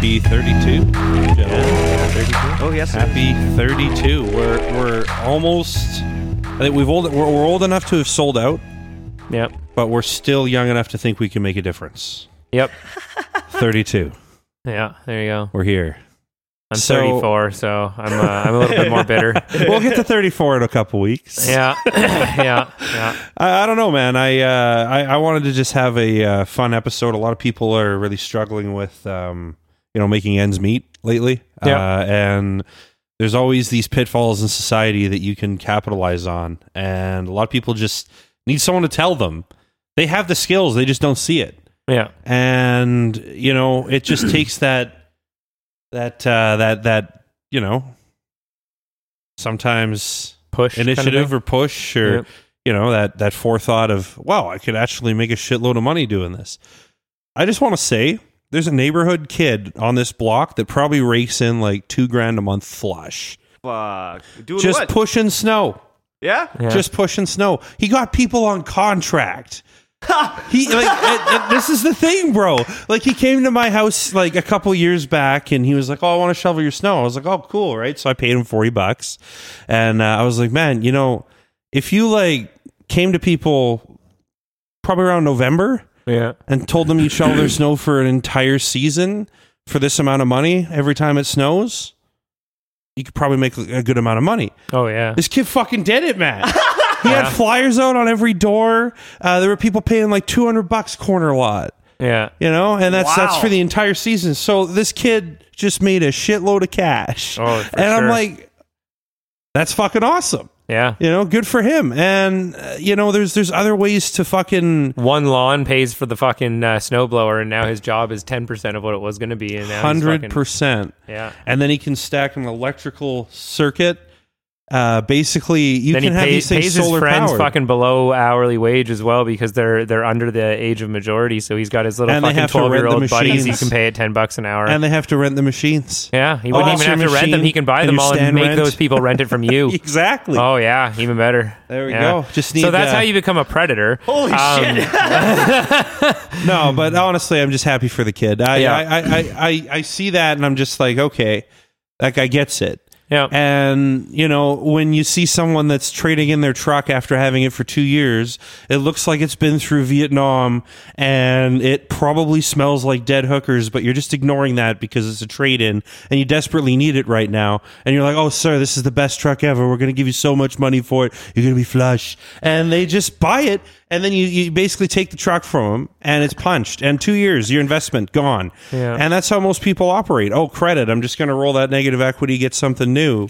Happy 32. gentlemen. Oh yes. Happy 32. We're we're almost. I think we've old. We're, we're old enough to have sold out, Yep. but we're still young enough to think we can make a difference. Yep. 32. Yeah. There you go. We're here. I'm So- 34, so I'm uh, I'm a little bit more bitter. We'll get to 34 in a couple weeks. Yeah. yeah. Yeah. I, I don't know, man. I, uh, I I wanted to just have a uh, fun episode. A lot of people are really struggling with, um, you know, making ends meet lately. Yeah. Uh, and there's always these pitfalls in society that you can capitalize on, and a lot of people just need someone to tell them. They have the skills, they just don't see it. Yeah. And you know, it just takes that that uh, that that you know sometimes Push kind of initiative or push or Yep. you know that that forethought of wow i could actually make a shitload of money doing this i just want to say there's a neighborhood kid on this block that probably rakes in like two grand a month flush. Fuck. Doing just what? pushing snow. Yeah. Yeah. just pushing snow. He got people on contract. He like and- and this is the thing bro. Like he came to my house like a couple years back and he was like oh i want to shovel your snow. I was like oh cool right? So i paid him 40 bucks. And uh, i was like man you know if you like came to people probably around november yeah. and told them you'd shovel their snow for an entire season for this amount of money every time it snows you could probably make a good amount of money Oh yeah. this kid fucking did it, man. He had flyers out on every door. Uh, there were people paying like two hundred bucks corner lot, Yeah. you know, and that's that's for the entire season. So this kid just made a shitload of cash, Oh, for and I'm like, that's fucking awesome. Yeah. You know, good for him. And uh, you know, there's there's other ways to fucking One lawn pays for the fucking uh, snowblower, and now his job is ten percent of what it was going to be, and hundred fucking- percent. Yeah. And then he can stack an electrical circuit. Uh, basically, you then can he have pays, these things pays his friends powered. fucking below hourly wage as well because they're they're under the age of majority. So he's got his little And fucking twelve year old buddies he can pay at ten bucks an hour. and they have to rent the machines. yeah, he wouldn't Oh, even have to rent them. He can buy them all and make rent. those people rent it from you. Exactly. oh yeah, even better. There we Yeah. go. Just need so that's uh, how you become a predator. Holy Um, shit. No, but honestly, I'm just happy for the kid. I, Yeah. I, I, I, I, I see that, and I'm just like, okay, that guy gets it. Yeah. And you know, when you see someone that's trading in their truck after having it for two years, it looks like it's been through Vietnam, and it probably smells like dead hookers. But you're just ignoring that because it's a trade in, and you desperately need it right now. And you're like, "Oh, sir, this is the best truck ever. We're going to give you so much money for it. You're going to be flush." And they just buy it, and then you, you basically take the truck from them, and it's punched. And two years, your investment gone. Yeah. And that's how most people operate. Oh, credit. I'm just going to roll that negative equity, get something new.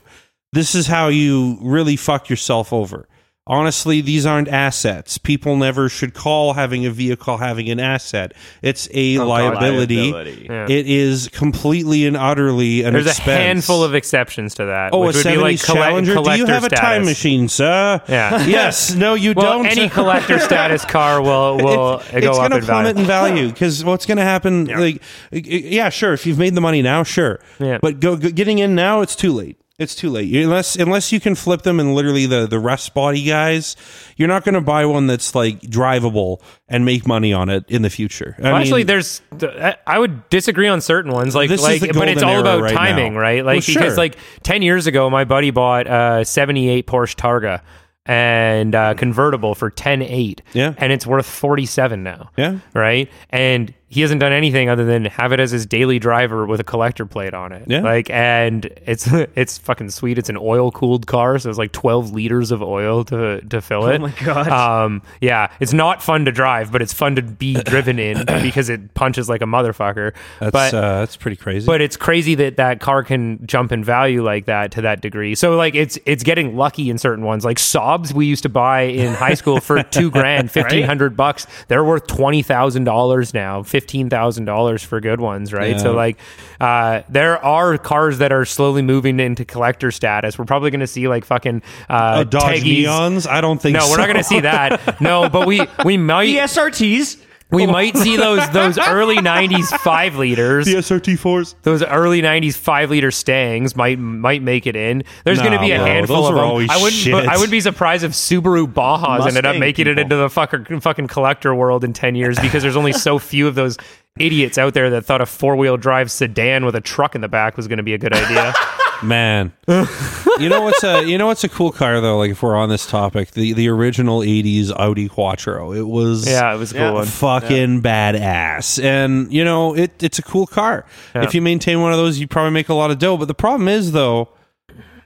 This is how you really fuck yourself over. Honestly, these aren't assets. People never should call having a vehicle having an asset. It's a oh, liability. Liability. Yeah. It is completely and utterly an There's expense. a handful of exceptions to that. Oh, a which would be 70s like colle- Challenger? Do you have a time machine, sir? Yeah. Yes. No, you Well, don't. any collector status car will will it's, go it's up going to in plummet value. in value because what's going to happen? Like, yeah, sure. If you've made the money now, sure. Yeah. But go, go getting in now, it's too late. It's too late unless unless you can flip them and literally the the rust body guys. You're not going to buy one that's like drivable and make money on it in the future. I Well, mean, actually, there's. I would disagree on certain ones, like This is like, but it's all about right timing, now. right? Like Well, sure. because like ten years ago, my buddy bought a '78 Porsche Targa and uh, convertible for ten eight, Yeah. and it's worth forty seven now, Yeah. right? And he hasn't done anything other than have it as his daily driver with a collector plate on it, Yeah. Like, and it's it's fucking sweet. It's an oil cooled car, so it's like twelve liters of oil to to fill it. Oh my God. Um, yeah, it's not fun to drive, but it's fun to be driven in because it punches like a motherfucker. that's but uh, that's pretty crazy. but it's crazy that that car can jump in value like that to that degree. So like it's it's getting lucky in certain ones. Like Saabs, we used to buy in high school for two grand, fifteen hundred bucks. They're worth twenty thousand dollars now, fifteen thousand dollars for good ones, right? So like uh, there are cars that are slowly moving into collector status. We're probably going to see like fucking uh, oh, Dodge Teggies- Neons? I don't think. No, we're not going to see that. No, but we we might. The SRTs. We might see those those early '90s five liters. the SRT fours. Those early '90s five liter Stangs might might make it in. There's going to be a bro, handful those of are them. always I wouldn't. shit. I would be surprised if Subaru Bajas ended up Mustang making it people. into the fucker, fucking collector world in ten years because there's only so few of those idiots out there that thought a four wheel drive sedan with a truck in the back was going to be a good idea. Man, you know what's a you know what's a cool car though? Like if we're on this topic, the the original '80s Audi Quattro. It was yeah, it was a cool Yeah. one. fucking badass, and you know it it's a cool car. Yeah. If you maintain one of those, you probably make a lot of dough. But the problem is though,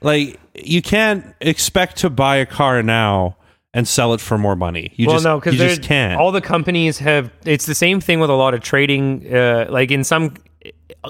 like you can't expect to buy a car now and sell it for more money. You well, just no, because you just can't. all the companies have. It's the same thing with a lot of trading. Uh, like in some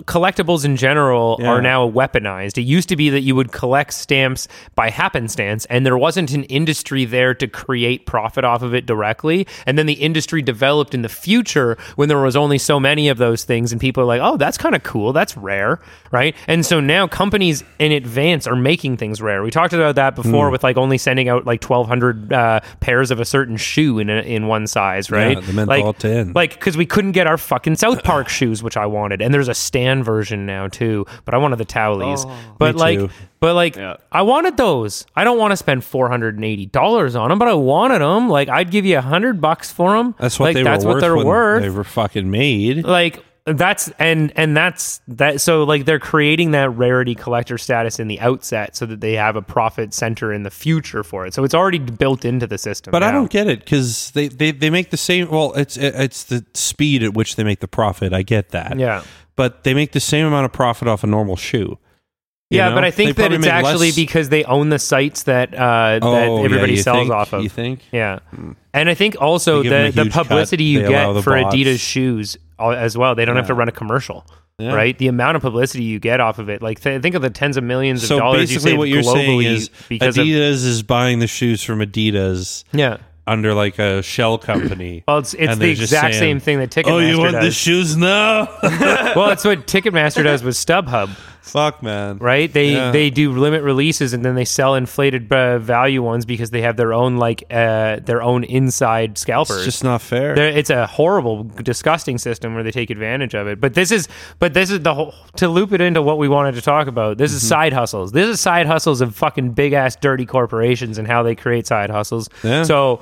collectibles in general Yeah. are now weaponized. It used to be that you would collect stamps by happenstance, and there wasn't an industry there to create profit off of it directly. And then the industry developed in the future when there was only so many of those things, and people are like, "Oh, that's kind of cool. That's rare, right?" And so now companies in advance are making things rare. We talked about that before with like only sending out like twelve hundred uh, pairs of a certain shoe in a, in one size, right? the menthol like, tin. like because we couldn't get our fucking South Park shoes, which I wanted, and there's a Stan version now too. But I wanted the Towelies. Oh. but Me like, but like, Yeah. I wanted those. I don't want to spend four hundred and eighty dollars on them, but I wanted them. Like, I'd give you a hundred bucks for them. that's what like, they that's were what worth they're when worth. They were fucking made. like that's and and that's that so like they're creating that rarity collector status in the outset so that they have a profit center in the future for it so it's already built into the system But I don't get it because they, they, they make the same. Well, it's it's the speed at which they make the profit. I get that. yeah but they make the same amount of profit off a normal shoe. You yeah, know? but I They think that it's actually less- because they own the sites that uh, Oh, that everybody you sells think? off of. You think? Yeah, and I think also They give them the the huge cut. publicity you get for bots. Adidas shoes as well. They don't have to run a commercial, Yeah. right? The amount of publicity you get off of it, like th- think of the tens of millions of So dollars you basically, save what you're saying is because of Adidas is buying the shoes from Adidas yeah. under like a shell company. Well, it's it's the exact saying, same thing that Ticketmaster does. Oh, you want the shoes now? well, it's what Ticketmaster does with StubHub, Fuck, man. right? They Yeah. they do limit releases and then they sell inflated uh, value ones because they have their own like uh, their own inside scalpers. It's just not fair. There- it's a horrible, disgusting system where they take advantage of it. But this is, but this is the whole to loop it into what we wanted to talk about. This is Mm-hmm. side hustles. This is side hustles of fucking big ass dirty corporations and how they create side hustles. Yeah. So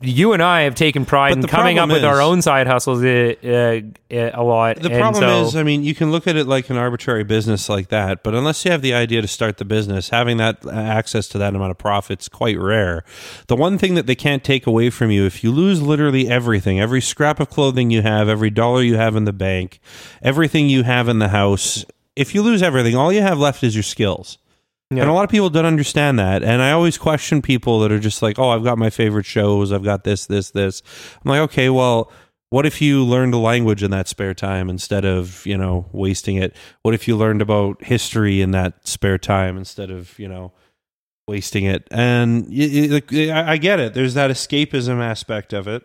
you and I have taken pride in coming up problem with our own side hustles uh, uh, uh, a lot. The problem so- is, I mean, you can look at it like an arbitrary business like that, but unless you have the idea to start the business, having that uh, access to that amount of profits quite rare. The one thing that they can't take away from you, if you lose literally everything, every scrap of clothing you have, every dollar you have in the bank, everything you have in the house, if you lose everything, all you have left is your skills. Yeah. And a lot of people don't understand that. And I always question people that are just like, oh, I've got my favorite shows. I've got this, this, this. I'm like, okay, well, what if you learned a language in that spare time instead of, you know, wasting it? What if you learned about history in that spare time instead of, you know, wasting it? And I I get it. There's that escapism aspect of it,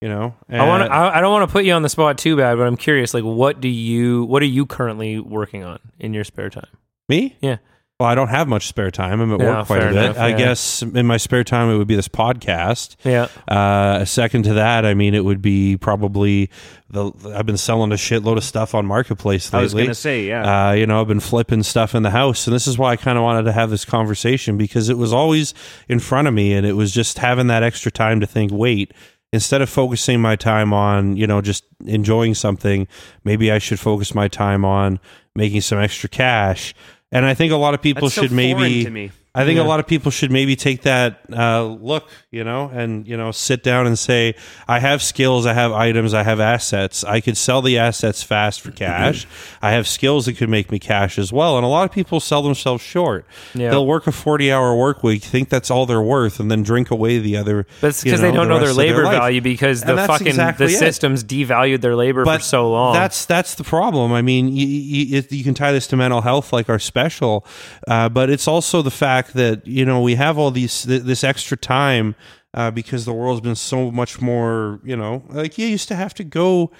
you know? I want to I, I, don't want to put you on the spot too bad, but I'm curious. Like, what do you? What are you currently working on in your spare time? Me? Yeah. Well, I don't have much spare time. I'm at Yeah, work quite a bit. enough, I yeah. guess in my spare time, it would be this podcast. Yeah. Uh, second to that, I mean, it would be probably the. I've been selling a shitload of stuff on Marketplace lately. I was gonna say, yeah. Uh, you know, I've been flipping stuff in the house, and this is why I kind of wanted to have this conversation because it was always in front of me, and it was just having that extra time to think. Wait, instead of focusing my time on you know just enjoying something, maybe I should focus my time on making some extra cash. And I think a lot of people That's so should maybe. Foreign to me. I think Yeah. a lot of people should maybe take that uh, look, you know, and you know, sit down and say, "I have skills, I have items, I have assets. I could sell the assets fast for cash. I have skills that could make me cash as well." And a lot of people sell themselves short. Yeah. They'll work a forty-hour work week, think that's all they're worth, and then drink away the other. But it's because they don't the know their labor life. value because the And fucking exactly the it. systems devalued their labor for so long. That's that's the problem. I mean, you, you, you can tie this to mental health, like our special, uh, but it's also the fact that you know we have all these th- this extra time uh, because the world's been so much more. You know, like you used to have to go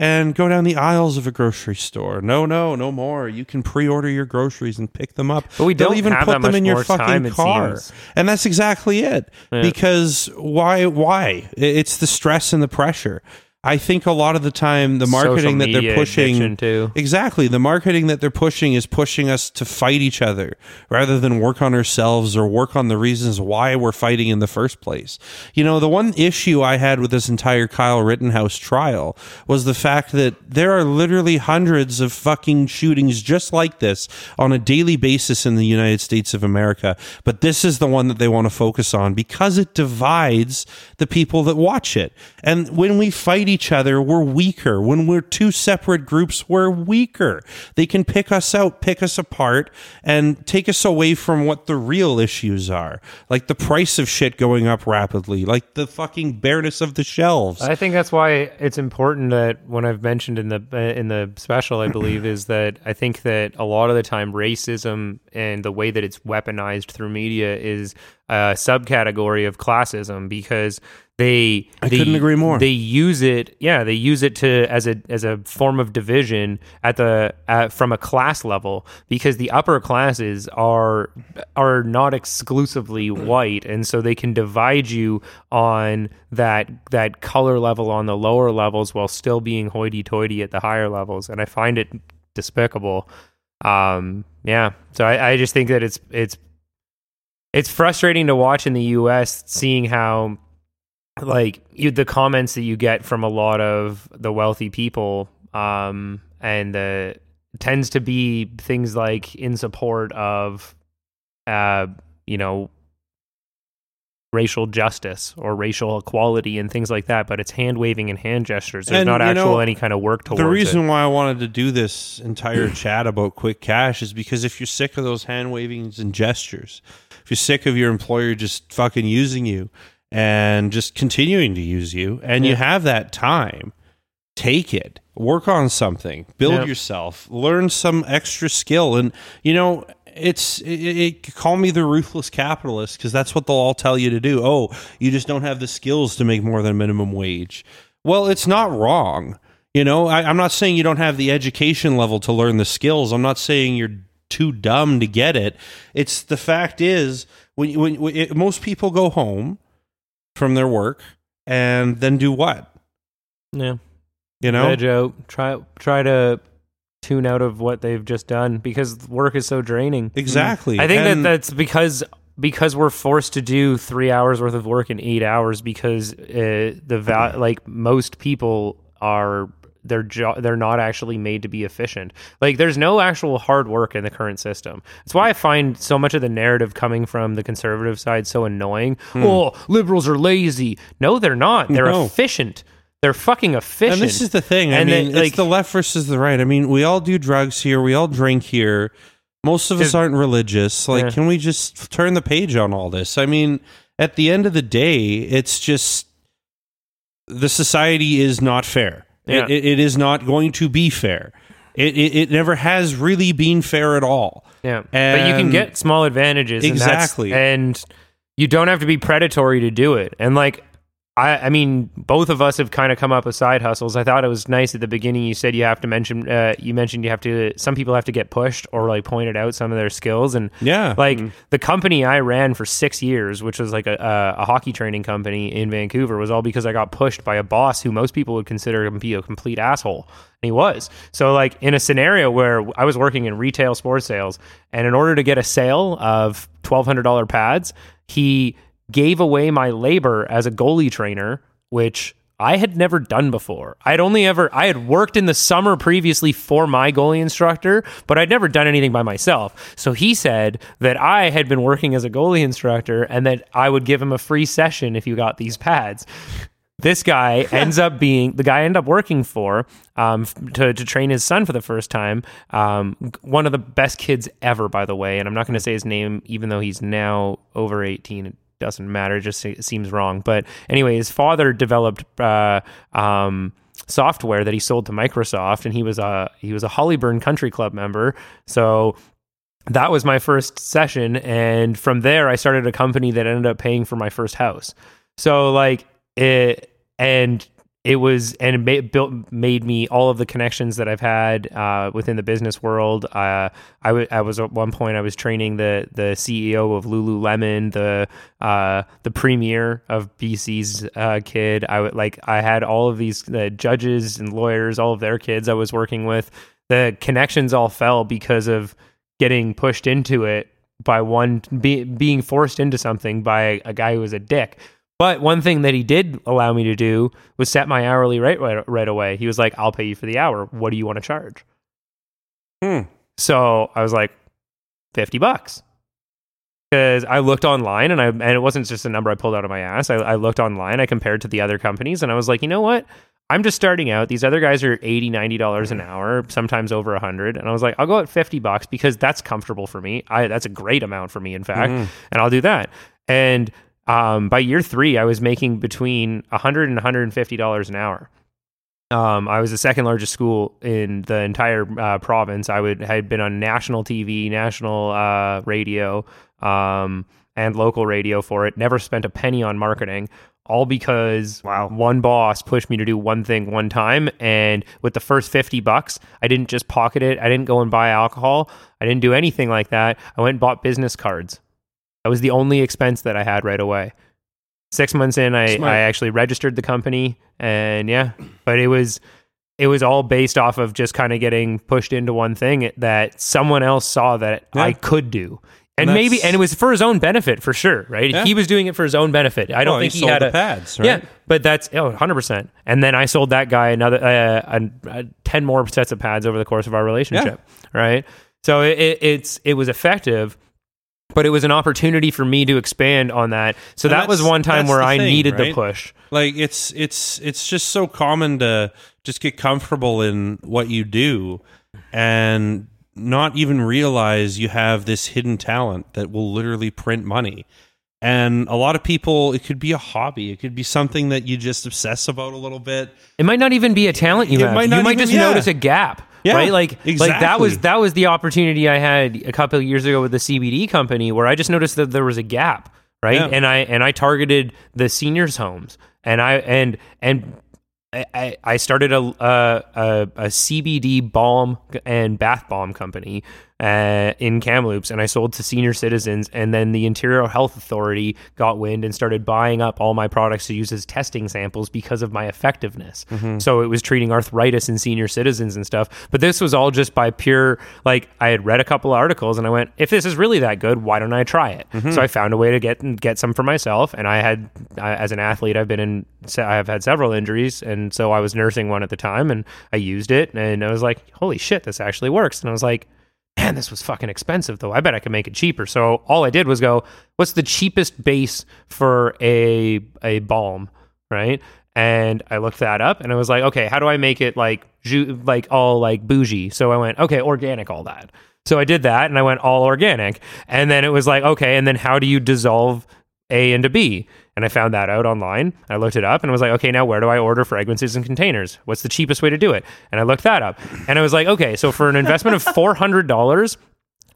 and go down the aisles of a grocery store. No, no, no more. You can pre-order your groceries and pick them up. But we They'll don't even have put them in your fucking car, and that's exactly it. Yeah. Because why? Why? It's the stress and the pressure. I think a lot of the time the marketing that they're pushing. Exactly. The marketing that they're pushing is pushing us to fight each other rather than work on ourselves or work on the reasons why we're fighting in the first place. You know, the one issue I had with this entire Kyle Rittenhouse trial was the fact that there are literally hundreds of fucking shootings just like this on a daily basis in the United States of America. But this is the one that they want to focus on because it divides the people that watch it. And when we fight each other, we're weaker. When we're two separate groups, we're weaker. They can pick us out, pick us apart, and take us away from what the real issues are. Like the price of shit going up rapidly, like the fucking bareness of the shelves. I think that's why it's important that when I've mentioned in the uh, in the special, I believe is that I think that a lot of the time racism and the way that it's weaponized through media is a subcategory of classism because they I they- couldn't agree more. They use it, yeah, they use it to as a as a form of division at the at, from a class level because the upper classes are are not exclusively white, and so they can divide you on that that color level on the lower levels while still being hoity-toity at the higher levels, and I find it despicable. Um, yeah, so I, I just think that it's it's it's frustrating to watch in the U.S. seeing how like you, the comments that you get from a lot of the wealthy people um and the tends to be things like in support of uh you know racial justice or racial equality and things like that but it's hand waving and hand gestures there's And, not actual know, any kind of work towards it. the reason it. why I wanted to do this entire chat about quick cash is because if you're sick of those hand wavings and gestures, if you're sick of your employer just fucking using you and just continuing to use you, and you have that time, take it, work on something, build Yeah. yourself, learn some extra skill, and you know. It's it, it call me the ruthless capitalist because that's what they'll all tell you to do. Oh, you just don't have the skills to make more than minimum wage. Well, it's not wrong. You know, I, I'm not saying you don't have the education level to learn the skills. I'm not saying you're too dumb to get it. It's the fact is when when, when it, most people go home from their work and then do what? yeah You know, Veg out. Try try to tune out of what they've just done because work is so draining. exactly. I think And- that that's because because we're forced to do three hours worth of work in eight hours because uh, the val- like most people are their jo- they're not actually made to be efficient. Like there's no actual hard work in the current system. That's why I find so much of the narrative coming from the conservative side so annoying. Oh, liberals are lazy. No, they're not. They're Hmm. No. efficient. They're fucking efficient. And this is the thing. I And mean, then, it's the left versus the right. I mean, we all do drugs here. We all drink here. Most of us aren't religious. Like, Yeah. can we just turn the page on all this? I mean, at the end of the day, it's just the society is not fair. It- Yeah. It, it is not going to be fair. It, it, it never has really been fair at all. Yeah, but you can get small advantages. and Exactly. and, you don't have to be predatory to do it. And like, I, I mean, both of us have kind of come up with side hustles. I thought it was nice at the beginning. You said you have to mention, uh, you mentioned you have to. Some people have to get pushed or like pointed out some of their skills. And Yeah. like the company I ran for six years, which was like a, a, a hockey training company in Vancouver, was all because I got pushed by a boss who most people would consider to be a complete asshole. And he was. So, like, in a scenario where I was working in retail sports sales, and in order to get a sale of $1,200 pads, he gave away my labor as a goalie trainer, which I had never done before. I'd only ever I had worked in the summer previously for my goalie instructor, but I'd never done anything by myself. So he said that I had been working as a goalie instructor and that I would give him a free session if you got these pads. This guy ends up being the guy I end up working for um, to, to train his son for the first time. Um, one of the best kids ever, by the way. And I'm not going to say his name, even though he's now over 18. Doesn't matter. It just se- seems wrong. But anyway, his father developed uh, um, software that he sold to Microsoft, and he was a he was a Hollyburn Country Club member. So that was my first session and from there i started a company that ended up paying for my first house so like it and it was and it made, built made me all of the connections that I've had uh, within the business world. Uh, I, w- I was at one point I was training the the CEO of Lululemon, the uh, the premier of BC's uh, kid. I would like I had all of these judges and lawyers, all of their kids I was working with. The connections all fell because of getting pushed into it by one be, being forced into something by a guy who was a dick. But one thing that he did allow me to do was set my hourly rate right, right away. He was like, "I'll pay you for the hour. What do you want to charge?" Hmm. So I was like, 50 bucks. Because I looked online and I and it wasn't just a number I pulled out of my ass. I, I looked online, I compared to the other companies, and I was like, you know what? I'm just starting out. These other guys are 80 $90 an hour, sometimes over 100 And I was like, I'll go at 50 bucks because that's comfortable for me. I, that's a great amount for me, in fact. And I'll do that. And um, by year three, I was making between 100 and 150 dollars an hour. Um, I was the second largest school in the entire uh, province. I would had been on national TV, national uh, radio, um, and local radio for it. Never spent a penny on marketing, all because Wow. one boss pushed me to do one thing one time. And with the first fifty bucks, I didn't just pocket it. I didn't go and buy alcohol. I didn't do anything like that. I went and bought business cards. That was the only expense that I had right away. Six months in, I, Smart. I actually registered the company, and yeah, but it was it was all based off of just kind of getting pushed into one thing that someone else saw that I could do. And, And maybe, and it was for his own benefit for sure, right? Yeah. He was doing it for his own benefit. I don't Well, think he he, had a, pads, right? Yeah, but that's oh, 100%. And then I sold that guy another uh, a 10 more sets of pads over the course of our relationship, right? So it, it, it's it was effective, but it was an opportunity for me to expand on that. So And that was one time where I thing, needed the push. like it's it's it's just so common to just get comfortable in what you do and not even realize you have this hidden talent that will literally print money and a lot of people it could be a hobby it could be something that you just obsess about a little bit It might not even be a talent you It have. might you might even- just yeah. notice a gap. Yeah, right? Like, like that was that was the opportunity I had a couple of years ago with the CBD company where I just noticed that there was a gap, right? Yeah. And I and I targeted the seniors homes, and I and and I- I, I started a, uh, a a a CBD balm and bath bomb company uh, in Kamloops, and I sold to senior citizens. And then the Interior Health Authority got wind and started buying up all my products to use as testing samples because of my effectiveness. So it was treating arthritis in senior citizens and stuff. But this was all just by pure like I had read a couple of articles, and I went, if this is really that good, why don't I try it? So I found a way to get get some for myself, and I had I, as an athlete, I've been in I have had several injuries, and so I was nursing one at the time, and I used it, and I was like, holy shit, this actually works, and I was like. Man, this was fucking expensive though. I bet I could make it cheaper. So all I did was go, what's the cheapest base for a a balm, right? And I looked that up and I was like, okay, how do I make it like ju- like all like bougie? So I went, okay, organic all that. So I did that and I went all organic. And then it was like, okay, and then how do you dissolve A into B? And I found that out online. I looked it up and I was like, okay, now where do I order fragrances and containers? What's the cheapest way to do it? And I looked that up. And I was like, okay, so for an investment of $400,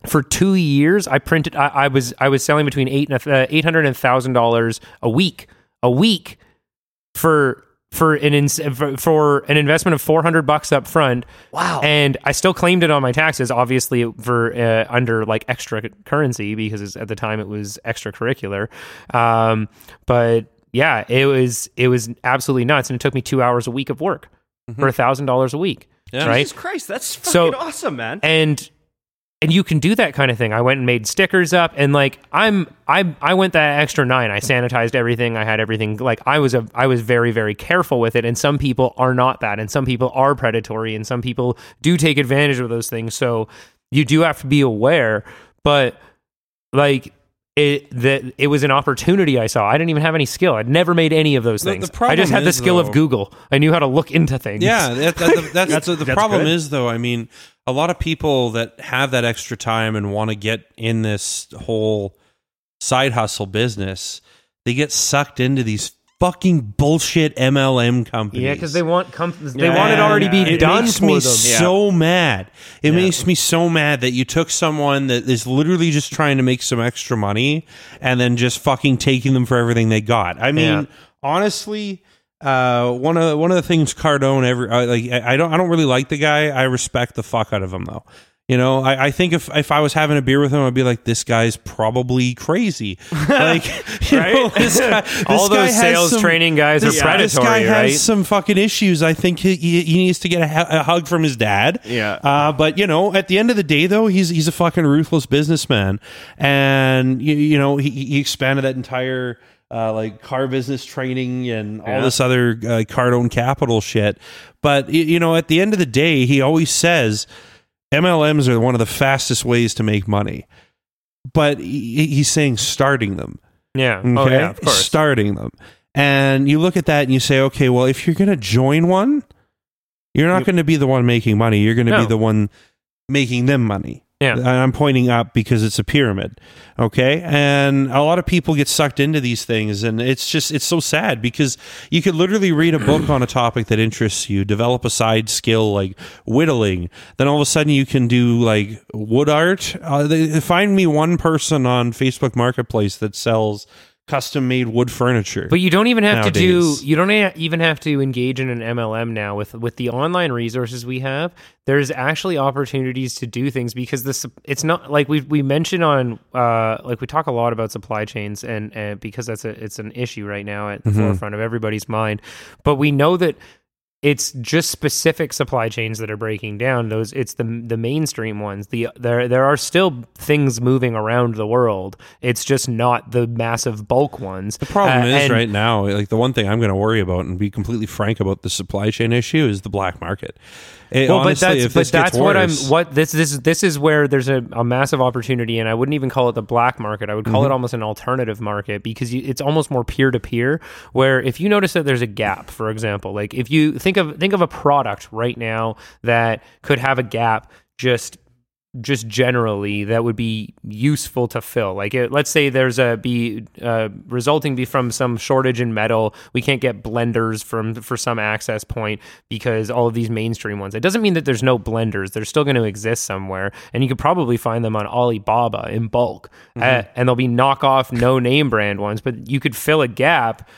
for two years, I printed. I, I was I was selling between eight and uh, eight hundred and thousand dollars a week, a week for for an ins- for, for an investment of four hundred bucks up front. Wow. And I still claimed it on my taxes, obviously for uh, under like extra currency because at the time it was extracurricular. Um, but yeah, it was it was absolutely nuts, and it took me two hours a week of work for a thousand dollars a week. Yeah. Right. Jesus Christ, that's fucking So- awesome, man. and and you can do that kind of thing. I went and made stickers up, and like I'm I I went that extra nine. I sanitized everything. I had everything like I was a I was very very careful with it. And some people are not that, and some people are predatory, and some people do take advantage of those things. So you do have to be aware. But like it that it was an opportunity I saw. I didn't even have any skill. I'd never made any of those The- the things. I just had the skill though- of Google. I knew how to look into things. Yeah, that, that, that's, That's- the, the that's problem good. is though. I mean, a lot of people that have that extra time and want to get in this whole side hustle business, they get sucked into these fucking bullshit MLM companies. Yeah, because they want com- they Yeah, want it already yeah. be it done makes for me them. so mad. It makes me so mad that you took someone that is literally just trying to make some extra money and then just fucking taking them for everything they got. I mean, Yeah. honestly, uh, one of one of the things Cardone ever uh, like I don't I don't really like the guy. I respect the fuck out of him though. You know, I, I think if if I was having a beer with him, I'd be like, this guy's probably crazy. Like, you know, this guy, this All guy those sales some- training guys are predatory, this guy right? has some fucking issues. I think he, he, he needs to get a, a hug from his dad. Yeah. Uh, but you know, at the end of the day, though, he's he's a fucking ruthless businessman, and you, you know, he, he expanded that entire. Uh, like car business training and all Yeah. this other uh, Cardone Capital shit, but you know, at the end of the day, he always says MLMs are one of the fastest ways to make money. But he, he's saying starting them. Yeah. Okay. Oh yeah, of course. Starting them. And you look at that and you say, okay, well, if you're going to join one, you're not going to be the one making money. You're going to No. be the one making them money. Yeah. And I'm pointing up because it's a pyramid. Okay. And a lot of people get sucked into these things. And it's just, it's so sad because you could literally read a book on a topic that interests you, develop a side skill like whittling. Then all of a sudden you can do like wood art. Uh, they, find me one person on Facebook Marketplace that sells custom made wood furniture. But you don't even have to do. You don't even have to engage in an MLM now with with the online resources we have. There's actually opportunities to do things because this. It's not like we we mentioned on uh like we talk a lot about supply chains and and because that's a it's an issue right now at the Mm-hmm. forefront of everybody's mind. But we know that it's just specific supply chains that are breaking down those it's the the mainstream ones the there there are still things moving around the world it's just not the massive bulk ones The problem Uh, is and- right now, like the one thing I'm going to worry about and be completely frank about the supply chain issue is the black market. It- well, honestly, but that's but that's what I'm. What this this this is where there's a, a massive opportunity, and I wouldn't even call it the black market. I would call it Mm-hmm. almost an alternative market because you, it's almost more peer to peer. Where if you notice that there's a gap, for example, like if you think of think of a product right now that could have a gap, just just generally that would be useful to fill. Like it, let's say there's a be uh, resulting be from some shortage in metal. We can't get blenders from for some access point because all of these mainstream ones. It doesn't mean that there's no blenders. They're still going to exist somewhere and you could probably find them on alibaba in bulk. Uh, and they'll be knockoff no name brand ones but you could fill a gap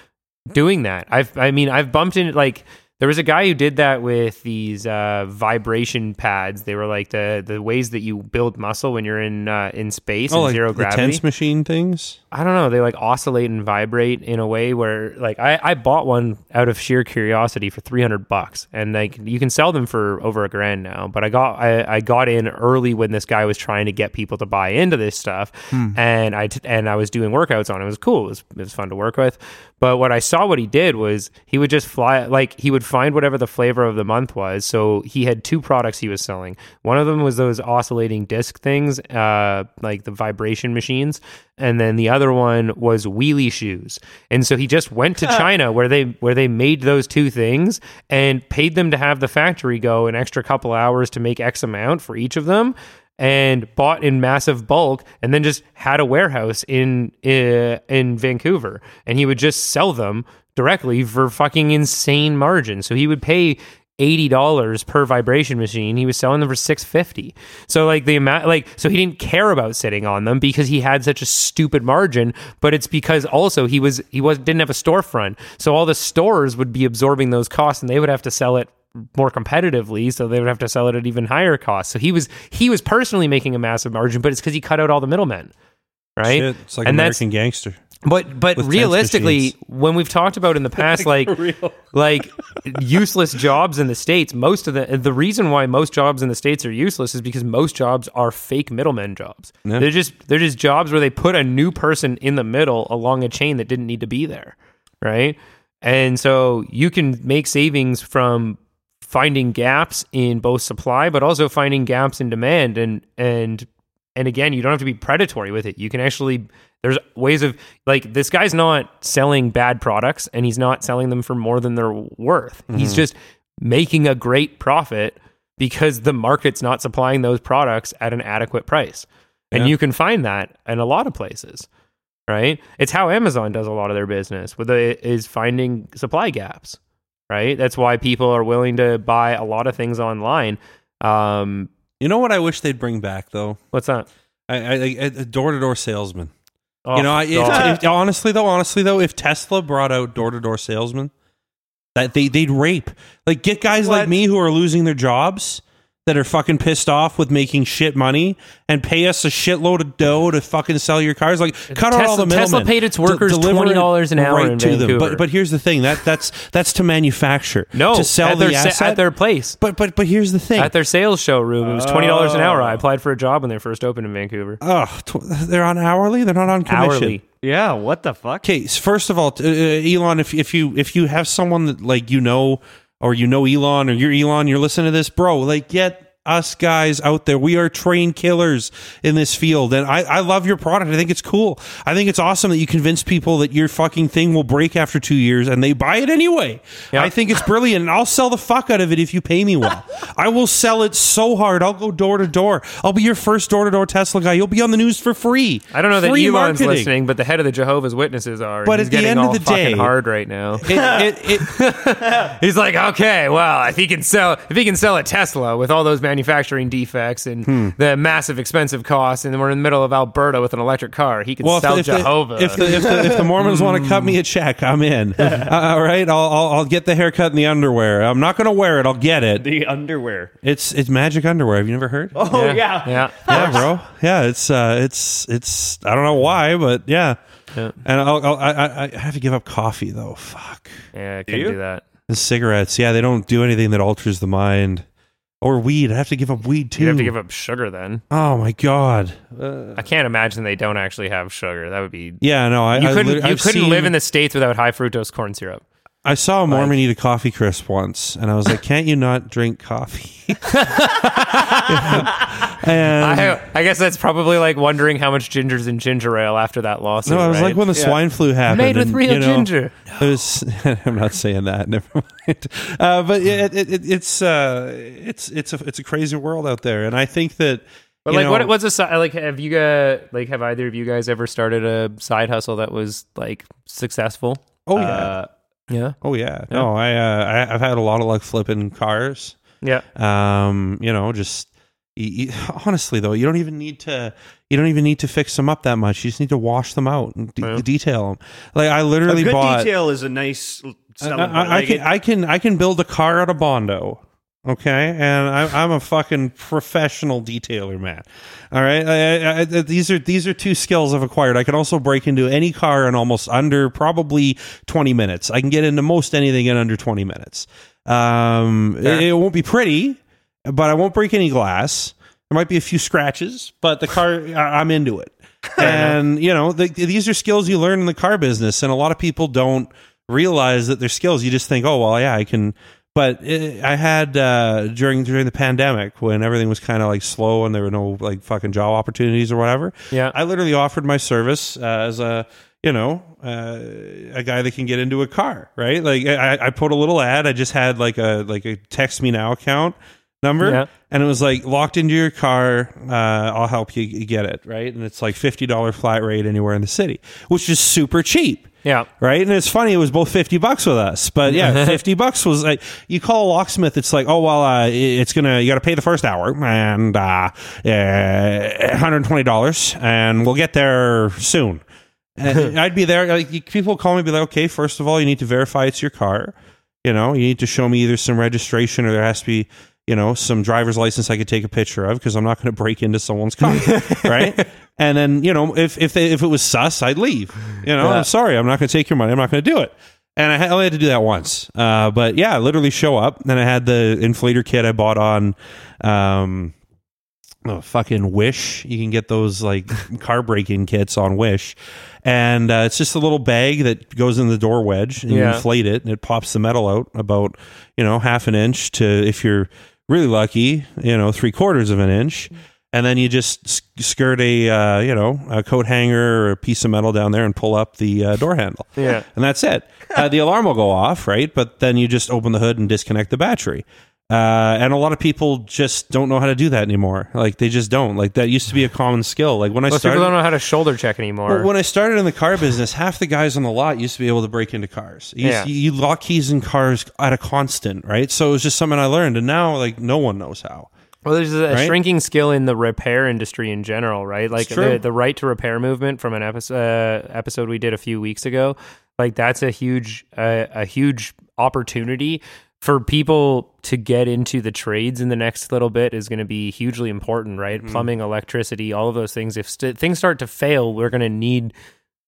doing that. I've I mean I've bumped in like there was a guy who did that with these uh, vibration pads. They were like the the ways that you build muscle when you're in uh, in space oh, and like zero the gravity. tense machine things. I don't know. They like oscillate and vibrate in a way where like I, I bought one out of sheer curiosity for 300 bucks and like you can sell them for over a grand now. But I got I, I got in early when this guy was trying to get people to buy into this stuff and I t- and I was doing workouts on it. It was cool. It was, it was fun to work with. But what I saw what he did was he would just fly like he would find whatever the flavor of the month was. So he had two products he was selling. One of them was those oscillating disc things, uh, like the vibration machines, and then the other one was wheelie shoes. And so he just went to China where they where they made those two things and paid them to have the factory go an extra couple hours to make X amount for each of them and bought in massive bulk and then just had a warehouse in uh, in Vancouver and he would just sell them directly for fucking insane margins. So he would pay eighty dollars per vibration machine. He was selling them for six fifty. So like the amount, like so he didn't care about sitting on them because he had such a stupid margin. But it's because also he was he was didn't have a storefront, so all the stores would be absorbing those costs and they would have to sell it more competitively so they would have to sell it at even higher costs so he was he was personally making a massive margin but it's because he cut out all the middlemen right Shit, it's like and that's American Gangster. but but realistically, when we've talked about in the past, like like useless jobs in the states, most of the the reason why most jobs in the states are useless is because most jobs are fake middlemen jobs. Yeah. They're just they're just jobs where they put a new person in the middle along a chain that didn't need to be there, right? And so you can make savings from finding gaps in both supply, but also finding gaps in demand and and and again, you don't have to be predatory with it. You can actually there's ways of like this guy's not selling bad products and he's not selling them for more than they're worth. He's mm-hmm. just making a great profit because the market's not supplying those products at an adequate price. And Yeah. you can find that in a lot of places. Right? It's how Amazon does a lot of their business with the, is finding supply gaps. Right? That's why people are willing to buy a lot of things online. Um, You know what I wish they'd bring back though? what's that? I, I, I a door to door salesman. Oh, you know, I, if, if- honestly though, honestly though, if Tesla brought out door to door salesman, that they they'd rape. Like get guys like me who are losing their jobs that are fucking pissed off with making shit money and pay us a shitload of dough to fucking sell your cars. Like cut out all the Tesla- middlemen. Tesla paid its workers deliver it $20 an hour right in to them. Vancouver. But but here's the thing that that's that's to manufacture No, to sell at the their, sa- at their place. but but but here's the thing. At their sales showroom, it was twenty dollars an hour. I Oh. applied for a job when they first opened in Vancouver. oh, tw- they're on hourly. They're not on commission. Hourly. Yeah, what the fuck? Okay, first of all, uh, Elon, if if you if you have someone that like you know or you know Elon or you're Elon, you're listening to this, bro, like get us guys out there. We are trained killers in this field, and I I love your product. I think it's cool. I think it's awesome that you convince people that your fucking thing will break after two years, and they buy it anyway. Yeah. I think it's brilliant, and I'll sell the fuck out of it if you pay me well. I will sell it so hard. I'll go door to door. I'll be your first door to door Tesla guy. You'll be on the news for free. I don't know that Free Elon's marketing. listening, but the head of the Jehovah's Witnesses are. But at the end of the day- hard right now. It, it, it, He's like, okay, well, if he can sell, if he can sell a Tesla with all those manufacturing defects and Hmm. the massive expensive costs, and we're in the middle of Alberta with an electric car, he can Well, sell if Jehovah. if, the, if, the, if the Mormons want to cut me a check, I'm in. Uh, all right, I'll, I'll I'll get the haircut and the underwear. I'm not going to wear it. I'll get it. The underwear. It's it's magic underwear. Have you never heard? Oh yeah. yeah, Yeah, bro. Yeah, it's uh, it's it's. I don't know why, but yeah. Yeah. And I'll, I'll, I I I have to give up coffee though. Fuck. yeah, I can't do that. And cigarettes. Yeah, they don't do anything that alters the mind. Or weed. I have to give up weed too. You have to give up sugar then. Oh my god. I can't imagine they don't actually have sugar. That would be. Yeah, no. I You I couldn't. you I've couldn't seen- live in the states without high fructose corn syrup. I saw a Mormon eat a coffee crisp once, and I was like, "Can't you not drink coffee?" and I, I guess that's probably like wondering how much ginger's in ginger ale after that lawsuit. no, I was right? like when the swine flu happened. made with and, real you know, ginger. It was. I'm not saying that. Never mind. Uh, but it, it, it, it's uh, it's it's a it's a crazy world out there, and I think that. But you like, know, what what's a si- like? Have you guys like have either of you guys ever started a side hustle that was like successful? Oh yeah. Uh, Yeah, oh yeah. No, I, uh, I I've had a lot of luck flipping cars. yeah. um you know just y- y- honestly though you don't even need to you don't even need to fix them up that much you just need to wash them out and de- Yeah. detail them like I literally good bought detail is a nice selling I. I, I can i can i can build a car out of bondo okay? And I, i'm a fucking professional detailer man all right? I, I, I, these are these are two skills i've acquired. I can also break into any car in almost under probably 20 minutes. I can get into most anything in under 20 minutes. Um it, it won't be pretty but i won't break any glass. There might be a few scratches but the car i'm into it. And you know the, these are skills you learn in the car business and a lot of people don't realize that they're skills. You just think oh well yeah i can but it, i had uh during during the pandemic when everything was kind of like slow and there were no like fucking job opportunities or whatever Yeah. i literally offered my service uh, as a you know uh, a guy that can get into a car right like I, I put a little ad i just had like a like a text me now account number Yeah. and it was like locked into your car uh, i'll help you get it right and it's like $50 flat rate anywhere in the city which is super cheap Yeah. right and it's funny it was both 50 bucks with us but yeah 50 bucks was like you call a locksmith it's like oh well uh, it's gonna you gotta pay the first hour and uh, uh $120 and we'll get there soon and I'd be there. Like people call me, be like, okay, first of all, you need to verify it's your car. You know, you need to show me either some registration or there has to be, you know, some driver's license I could take a picture of because I'm not going to break into someone's car, right? And then, you know, if if they, if it was sus, I'd leave. You know, Yeah. I'm sorry, I'm not going to take your money. I'm not going to do it. And I only had to do that once. Uh, but yeah, I literally show up. Then I had the inflator kit I bought on. Um, oh, fucking Wish. You can get those like car break-in kits on Wish, and uh, it's just a little bag that goes in the door wedge, and you inflate it, and it pops the metal out about you know half an inch to if you're really lucky, you know three quarters of an inch. And then you just skirt a uh, you know a coat hanger or a piece of metal down there and pull up the uh, door handle Yeah. and that's it. Uh, the alarm will go off, right? But then you just open the hood and disconnect the battery. Uh, and a lot of people just don't know how to do that anymore. Like they just don't. Like that used to be a common skill. Like when I Most people started, don't know how to shoulder check anymore. well, when I started in the car business, half the guys on the lot used to be able to break into cars. You, Yeah. you lock keys in cars at a constant, right? So it was just something I learned, and now like no one knows how. Well, there's a Right? shrinking skill in the repair industry in general, right? Like the, the right to repair movement from an episode, uh, episode we did a few weeks ago. Like that's a huge, uh, a huge opportunity for people to get into the trades in the next little bit is going to be hugely important, right? Mm. Plumbing, electricity, all of those things. If st- things start to fail, we're going to need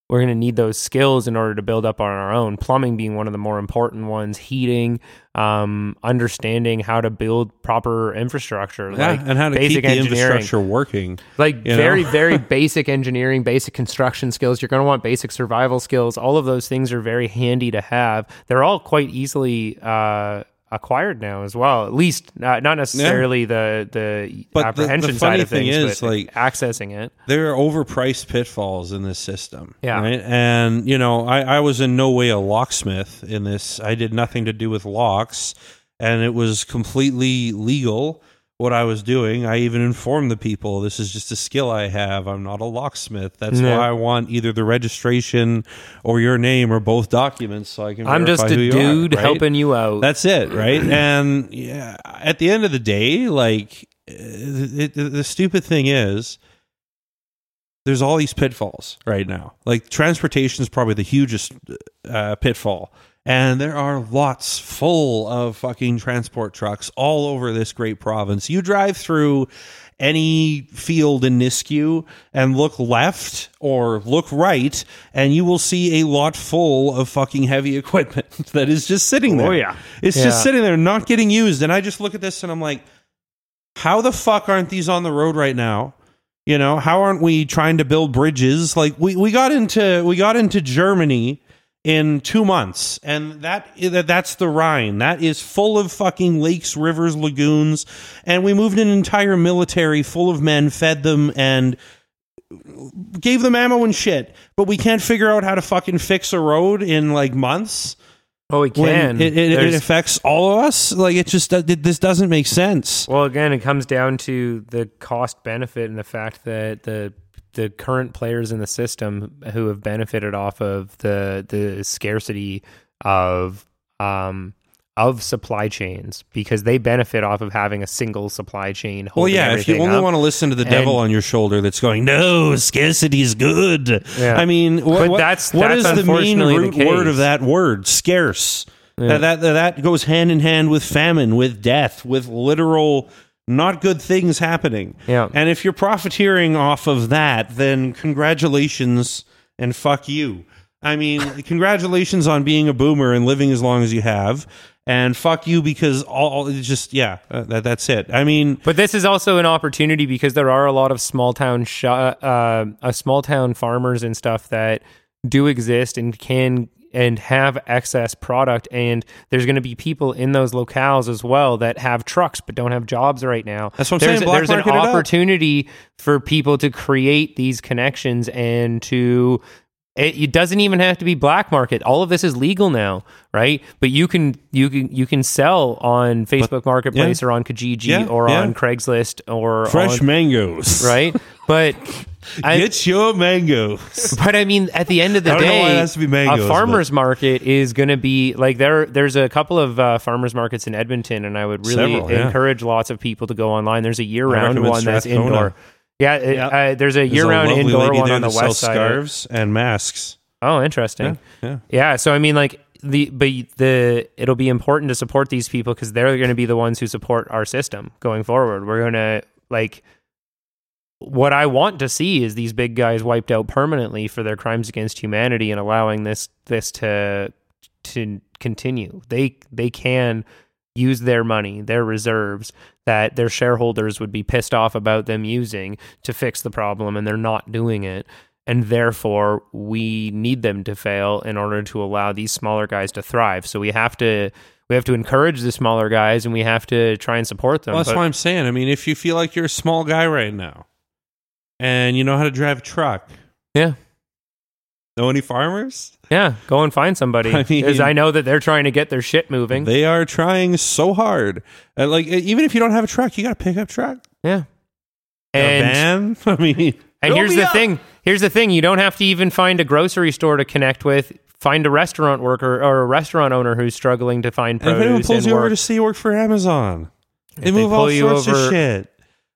we're going to need those skills in order to build up on our own. Plumbing being one of the more important ones, heating, um, understanding how to build proper infrastructure, Yeah, like and how to basic keep the infrastructure working. like very, very basic engineering, basic construction skills. You're going to want basic survival skills. All of those things are very handy to have. They're all quite easily uh, acquired now as well. At least uh, not necessarily the the But the- the apprehension funny side of thing things, is, but like- accessing it. there are overpriced pitfalls in this system. Yeah. Right. And, you know, I, I was in no way a locksmith in this. I did nothing to do with locks, and it was completely legal what I was doing. I even informed the people this is just a skill I have. I'm not a locksmith. That's Yeah. why I want either the registration or your name or both documents so I can I'm just a dude are, right? helping you out. That's it, right? and yeah, at the end of the day, like uh, it, the, the stupid thing is, there's all these pitfalls right now. Like transportation is probably the hugest uh, pitfall, and there are lots full of fucking transport trucks all over this great province. You drive through any field in Nisku and look left or look right, and you will see a lot full of fucking heavy equipment that is just sitting oh, there. Oh, yeah. It's Yeah. just sitting there, not getting used. And I just look at this and I'm like, how the fuck aren't these on the road right now? You know, how aren't we trying to build bridges? Like we, we got into we got into Germany in two months, and that that- that's the Rhine. That is full of fucking lakes, rivers, lagoons, and we moved an entire military full of men, fed them, and gave them ammo and shit. But we can't figure out how to fucking fix a road in like months oh, we can. it, it, it affects all of us. Like it just it, this doesn't make sense. Well, again, it comes down to the cost benefit and the fact that the the current players in the system who have benefited off of the the scarcity of um of supply chains because they benefit off of having a single supply chain. Well, yeah, if you only up. want to listen to the devil And- on your shoulder that's going, no, scarcity is good. Yeah. I mean, what- that's- what that's is the main unfortunately the root word of that word? Scarce. That, that that goes hand in hand with famine, with death, with literal not good things happening. Yeah. And if you're profiteering off of that, then congratulations and fuck you. I mean, congratulations on being a boomer and living as long as you have. And fuck you because all it's just yeah, uh, that, that's it. I mean, But this is also an opportunity because there are a lot of small town sh- uh, uh, small town farmers and stuff that do exist and can and have excess product and there's going to be people in those locales as well that have trucks but don't have jobs right now. That's what I'm there's, saying, black There's an market it up. opportunity for people to create these connections and to it, it doesn't even have to be black market. All of this is legal now, right? But you can you can you can sell on Facebook Marketplace or on Kijiji Yeah, or yeah. on Craigslist or fresh on, mangoes, right? But I, Get your mangoes. but I mean, at the end of the day, it has to be mangoes, a farmers market is going to be like there. There's a couple of uh, farmers markets in Edmonton, and I would really Several, yeah. encourage lots of people to go online. There's a year-round recommend one that's indoor. Yeah, it- Yeah. Uh, there's a year-round indoor one on the west side. scarves and masks. Oh, interesting. Yeah. Yeah, so I mean, like the but the it'll be important to support these people because they're going to be the ones who support our system going forward. We're going to like what I want to see is these big guys wiped out permanently for their crimes against humanity and allowing this this to to continue. They they can use their money, their reserves that their shareholders would be pissed off about them using to fix the problem and they're not doing it. And therefore, we need them to fail in order to allow these smaller guys to thrive. So we have to we have to encourage the smaller guys and we have to try and support them. Well, that's But- why I'm saying. I mean, if you feel like you're a small guy right now, and you know how to drive a truck, yeah. Know any farmers? Yeah, go and find somebody. I mean, Because I know that they're trying to get their shit moving. They are trying so hard. Uh, like even if you don't have a truck, you got a pickup truck, yeah. a And van. I mean, And here's the thing. Here's the thing. You don't have to even find a grocery store to connect with. Find a restaurant worker or a restaurant owner who's struggling to find And if anyone pulls and you over work. to see you work for Amazon, they they move all pull you sorts of over- shit.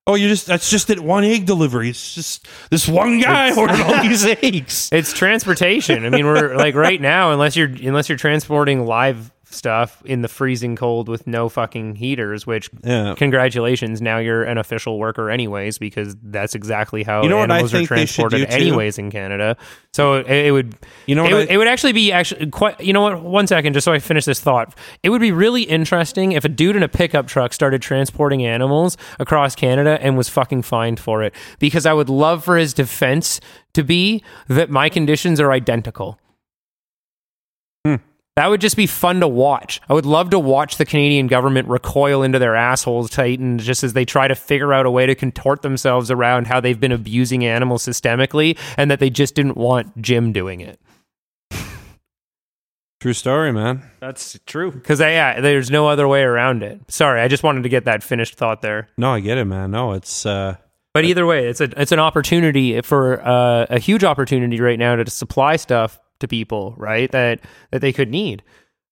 Oh, you just that's just that one egg delivery. It's just this one guy ordered all these eggs. It's transportation. I mean, we're like right now, unless you're unless you're transporting live stuff in the freezing cold with no fucking heaters. Which Yeah. congratulations, now you're an official worker anyways because that's exactly how You know animals are think they should transported anyways in Canada. So it, it would You know it, I- it would actually be actually quite. You know what? One second, just so I finish this thought. It would be really interesting if a dude in a pickup truck started transporting animals across Canada and was fucking fined for it. Because I would love for his defense to be that my conditions are identical. That would just be fun to watch. I would love to watch the Canadian government recoil into their assholes tighten just as they try to figure out a way to contort themselves around how they've been abusing animals systemically and that they just didn't want Jim doing it. True story, man. That's true. Because yeah, there's no other way around it. Sorry, I just wanted to get that finished thought there. No, I get it, man. No, it's uh But either way, it's a it's an opportunity for uh, a huge opportunity right now to supply stuff to people, right? That that they could need.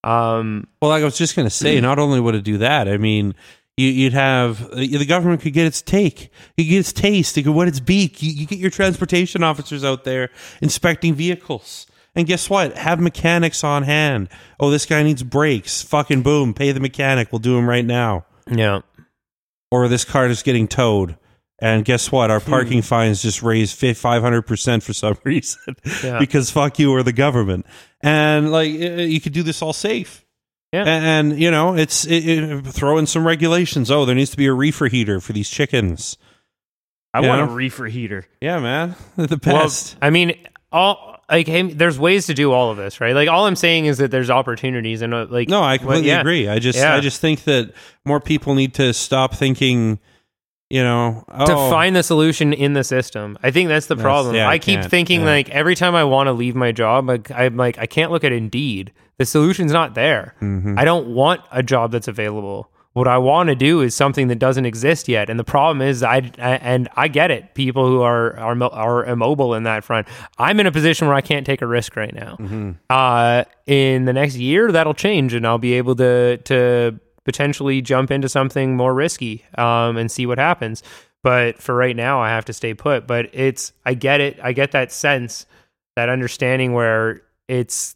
Um, well, like I was just gonna say, not only would it do that, I mean, you, you'd have uh, the government could get its take, you get its taste, it could wet its beak. You, you get your transportation officers out there inspecting vehicles. And guess what? Have mechanics on hand. Oh, this guy needs brakes. Fucking boom. Pay the mechanic. We'll do him right now. yeah, or this car is getting towed. And guess what? Our parking fines just raised five hundred percent for some reason Yeah. because fuck you or the government. And like you could do this all safe. Yeah. And, you know, it's it, it, throw in some regulations. Oh, there needs to be a reefer heater for these chickens. I Yeah. want a reefer heater. Yeah, man, the well, best. I mean, all like hey, there's ways to do all of this, right? Like all I'm saying is that there's opportunities and uh, like no, I well, completely yeah. agree. I just Yeah. I just think that more people need to stop thinking. You know, to oh, find the solution in the system. I think that's the That's- problem. yeah, I keep thinking yeah. like every time I want to leave my job, like I'm like I can't look at Indeed. The solution's not there. Mm-hmm. I don't want a job that's available. What I want to do is something that doesn't exist yet, and the problem is I, I and I get it. People who are are are immobile in that front. I'm in a position where I can't take a risk right now. Mm-hmm. Uh, in the next year, that'll change, and I'll be able to to potentially jump into something more risky um, and see what happens. But for right now, I have to stay put. But it's I get it. I get that sense, that understanding where it's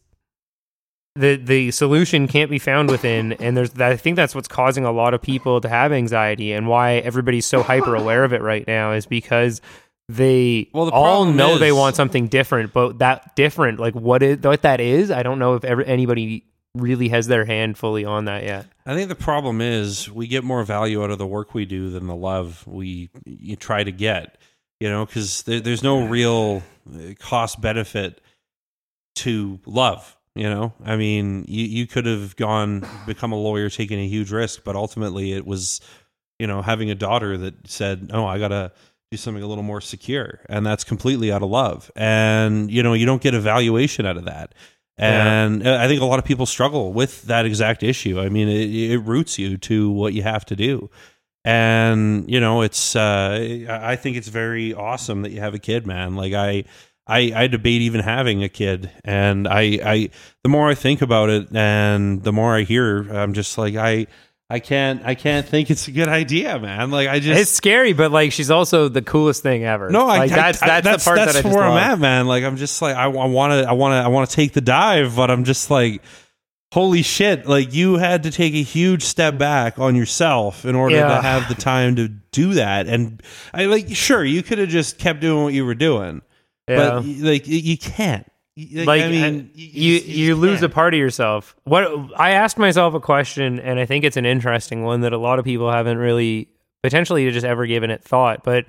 the the solution can't be found within and there's I think that's what's causing a lot of people to have anxiety and why everybody's so hyper aware of it right now is because they Well, the all know they want something different but that different like what is what that is I don't know if ever anybody really has their hand fully on that yet I think the problem is we get more value out of the work we do than the love we you try to get. You know, because there, there's no real uh, cost benefit to love. You know, I mean, you, you could have gone become a lawyer, taking a huge risk, but ultimately it was, you know, having a daughter that said, "Oh, I gotta do something a little more secure," and that's completely out of love. And you know, you don't get a valuation out of that. And uh, I think a lot of people struggle with that exact issue. I mean, it, it roots you to what you have to do. And you know, it's uh, I I think it's very awesome that you have a kid, man. Like I, I, I debate even having a kid, and I, I, the more I think about it, and the more I hear, I'm just like I, I can't, I can't think it's a good idea, man. Like I just, it's scary but like she's also the coolest thing ever no, I, like I- that's I- that's, that's the part that's that I just where I'm at, man. Like I'm just like I want to, I want to, I want to take the dive, but I'm just like, holy shit! Like you had to take a huge step back on yourself in order Yeah. to have the time to do that. And I like, sure, you could have just kept doing what you were doing, Yeah. but like you can't. Like, like I mean, uh, and you just- you, lose a part of yourself. What I asked myself a question, and I think it's an interesting one that a lot of people haven't really potentially just ever given it thought. But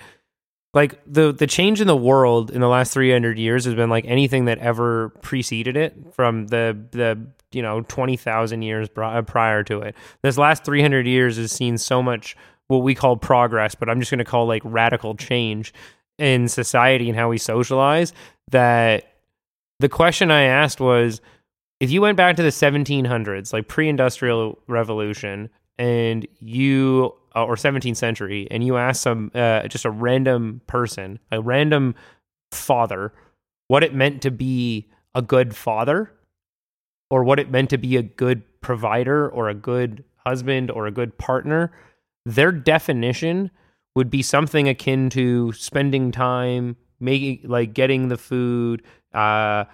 like the the change in the world in the last 300 years has been like anything that ever preceded it from the the you know 20,000 years uh, prior to it. This last 300 years has seen so much what we call progress, but I'm just going to call like radical change in society and how we socialize that the question I asked was if you went back to the 1700s, like pre-industrial revolution, and you uh, or 17th century, and you asked some uh, just a random person, a random father, what it meant to be a good father, or what it meant to be a good provider, or a good husband, or a good partner, their definition would be something akin to spending time making like getting the food uh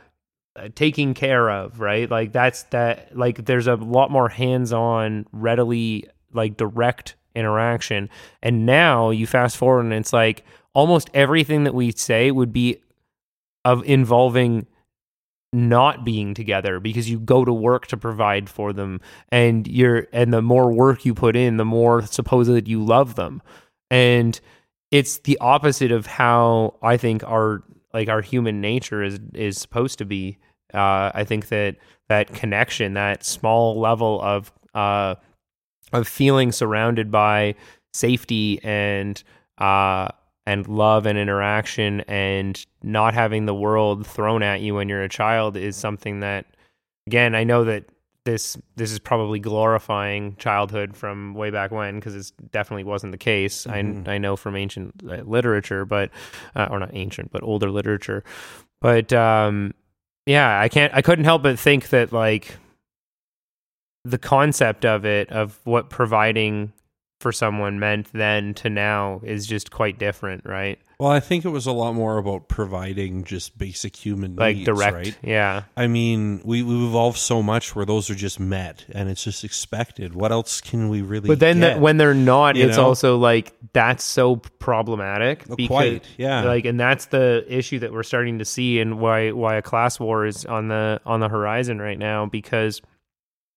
uh, taking care of, right? Like that's that like there's a lot more hands-on, readily like direct interaction. And now you fast forward and it's like almost everything that we say would be of involving not being together because you go to work to provide for them and you're and the more work you put in the more supposed that you love them and it's the opposite of how i think our like our human nature is is supposed to be. Uh i think that that connection that small level of uh of feeling surrounded by safety and uh and love and interaction and not having the world thrown at you when you're a child is something that again I know that this this is probably glorifying childhood from way back when because it definitely wasn't the case. Mhm. I I know from ancient uh, literature, but uh, or not ancient, but older literature. But um, yeah, I can't. I couldn't help but think that like the concept of it of what providing for someone meant then to now is just quite different, right? Well, I think it was a lot more about providing just basic human Like needs, direct, right? yeah. I mean, we we've evolved so much where those are just met and it's just expected. What else can we really? But then that when they're not, you it's know? also like that's so problematic. Oh, because, quite, yeah. Like, and that's the issue that we're starting to see, and why why a class war is on the on the horizon right now because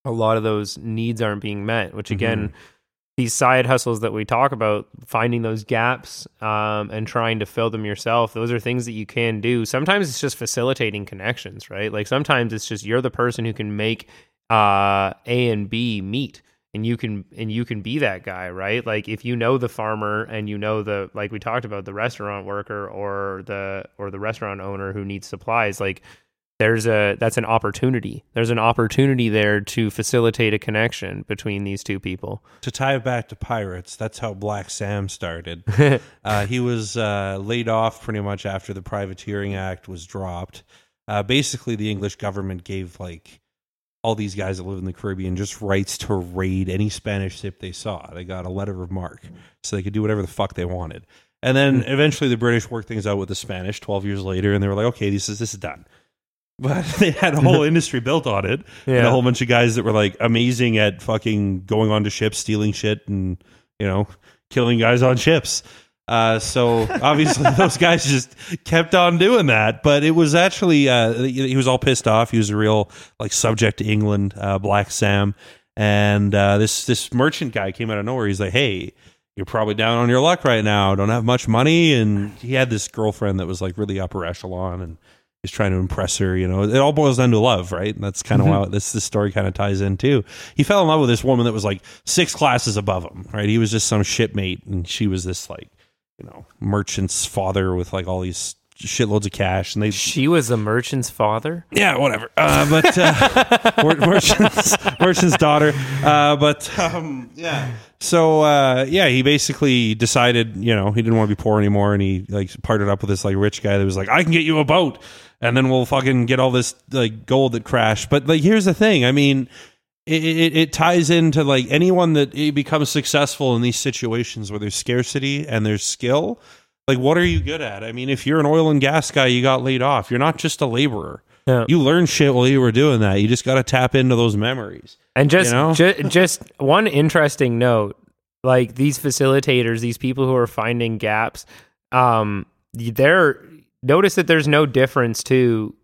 a lot of those needs aren't being met. Which again, Mm-hmm. These side hustles that we talk about, finding those gaps um, and trying to fill them yourself, those are things that you can do. Sometimes it's just facilitating connections, right? Like sometimes it's just you're the person who can make uh, A and B meet. And you can and you can be that guy, right? Like if you know the farmer and you know the like we talked about the restaurant worker or the or the restaurant owner who needs supplies, like there's a that's an opportunity. There's an opportunity there to facilitate a connection between these two people. to tie it back to pirates, that's how Black Sam started. uh, he was uh, laid off pretty much after the Privateering Act was dropped. Uh, basically, the English government gave like all these guys that live in the Caribbean just rights to raid any Spanish ship they saw. They got a letter of marque, so they could do whatever the fuck they wanted. And then eventually, the British worked things out with the Spanish. Twelve years later, and they were like, "Okay, this is this is done." But they had a whole industry built on it, and a whole bunch of guys that were like amazing at fucking going onto ships, stealing shit, and you know, killing guys on ships. Uh, so obviously those guys just kept on doing that, but it was actually uh, he was all pissed off. He was a real like subject to England, uh, Black Sam, and uh, this this merchant guy came out of nowhere. He's like, "Hey, you're probably down on your luck right now. Don't have much money." And he had this girlfriend that was like really upper echelon, and he's trying to impress her. You know, it all boils down to love, right? And that's kind of how this this story kind of ties in too. He fell in love with this woman that was like six classes above him, right? He was just some shipmate, and she was this like you know merchant's father with like all these shitloads of cash, and they She was the merchant's father. yeah, whatever. Uh, but uh, merchant's, merchant's daughter. Uh, but um, yeah. So uh, yeah, he basically decided, you know, he didn't want to be poor anymore, and he like partnered up with this like rich guy that was like, I can get you a boat, and then we'll fucking get all this like gold that crashed. But like, here's the thing. I mean. It, it, it ties into like anyone that becomes successful in these situations where there's scarcity and there's skill. Like, what are you good at? I mean, if you're an oil and gas guy, you got laid off. You're not just a laborer Yeah. you learn shit while you were doing that. You just got to tap into those memories. And just, You know? ju- just one interesting note, like these facilitators, these people who are finding gaps, um, they're notice that there's no difference too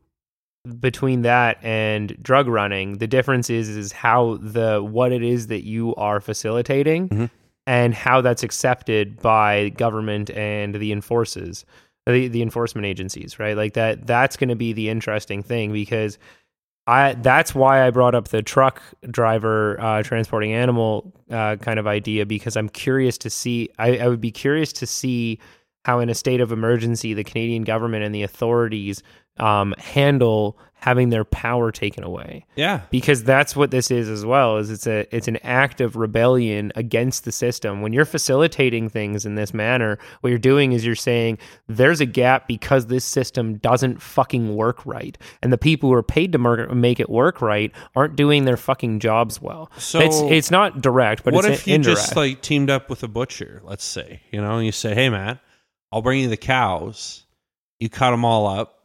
between that and drug running. The difference is is how the what it is that you are facilitating Mhm. and how that's accepted by government and the enforces the, the enforcement agencies, right? Like that that's going to be the interesting thing because I that's why I brought up the truck driver uh, transporting animal uh, kind of idea because I'm curious to see. I, I would be curious to see how, in a state of emergency, the Canadian government and the authorities um, handle having their power taken away Yeah. because that's what this is as well is it's a it's an act of rebellion against the system when you're facilitating things in this manner what you're doing is you're saying there's a gap because this system doesn't fucking work right and the people who are paid to make it work right aren't doing their fucking jobs well So- it's it's not direct but what it's if you indirect just like teamed up with a butcher, let's say, you know, and you say, hey, man, I'll bring you the cows. You cut them all up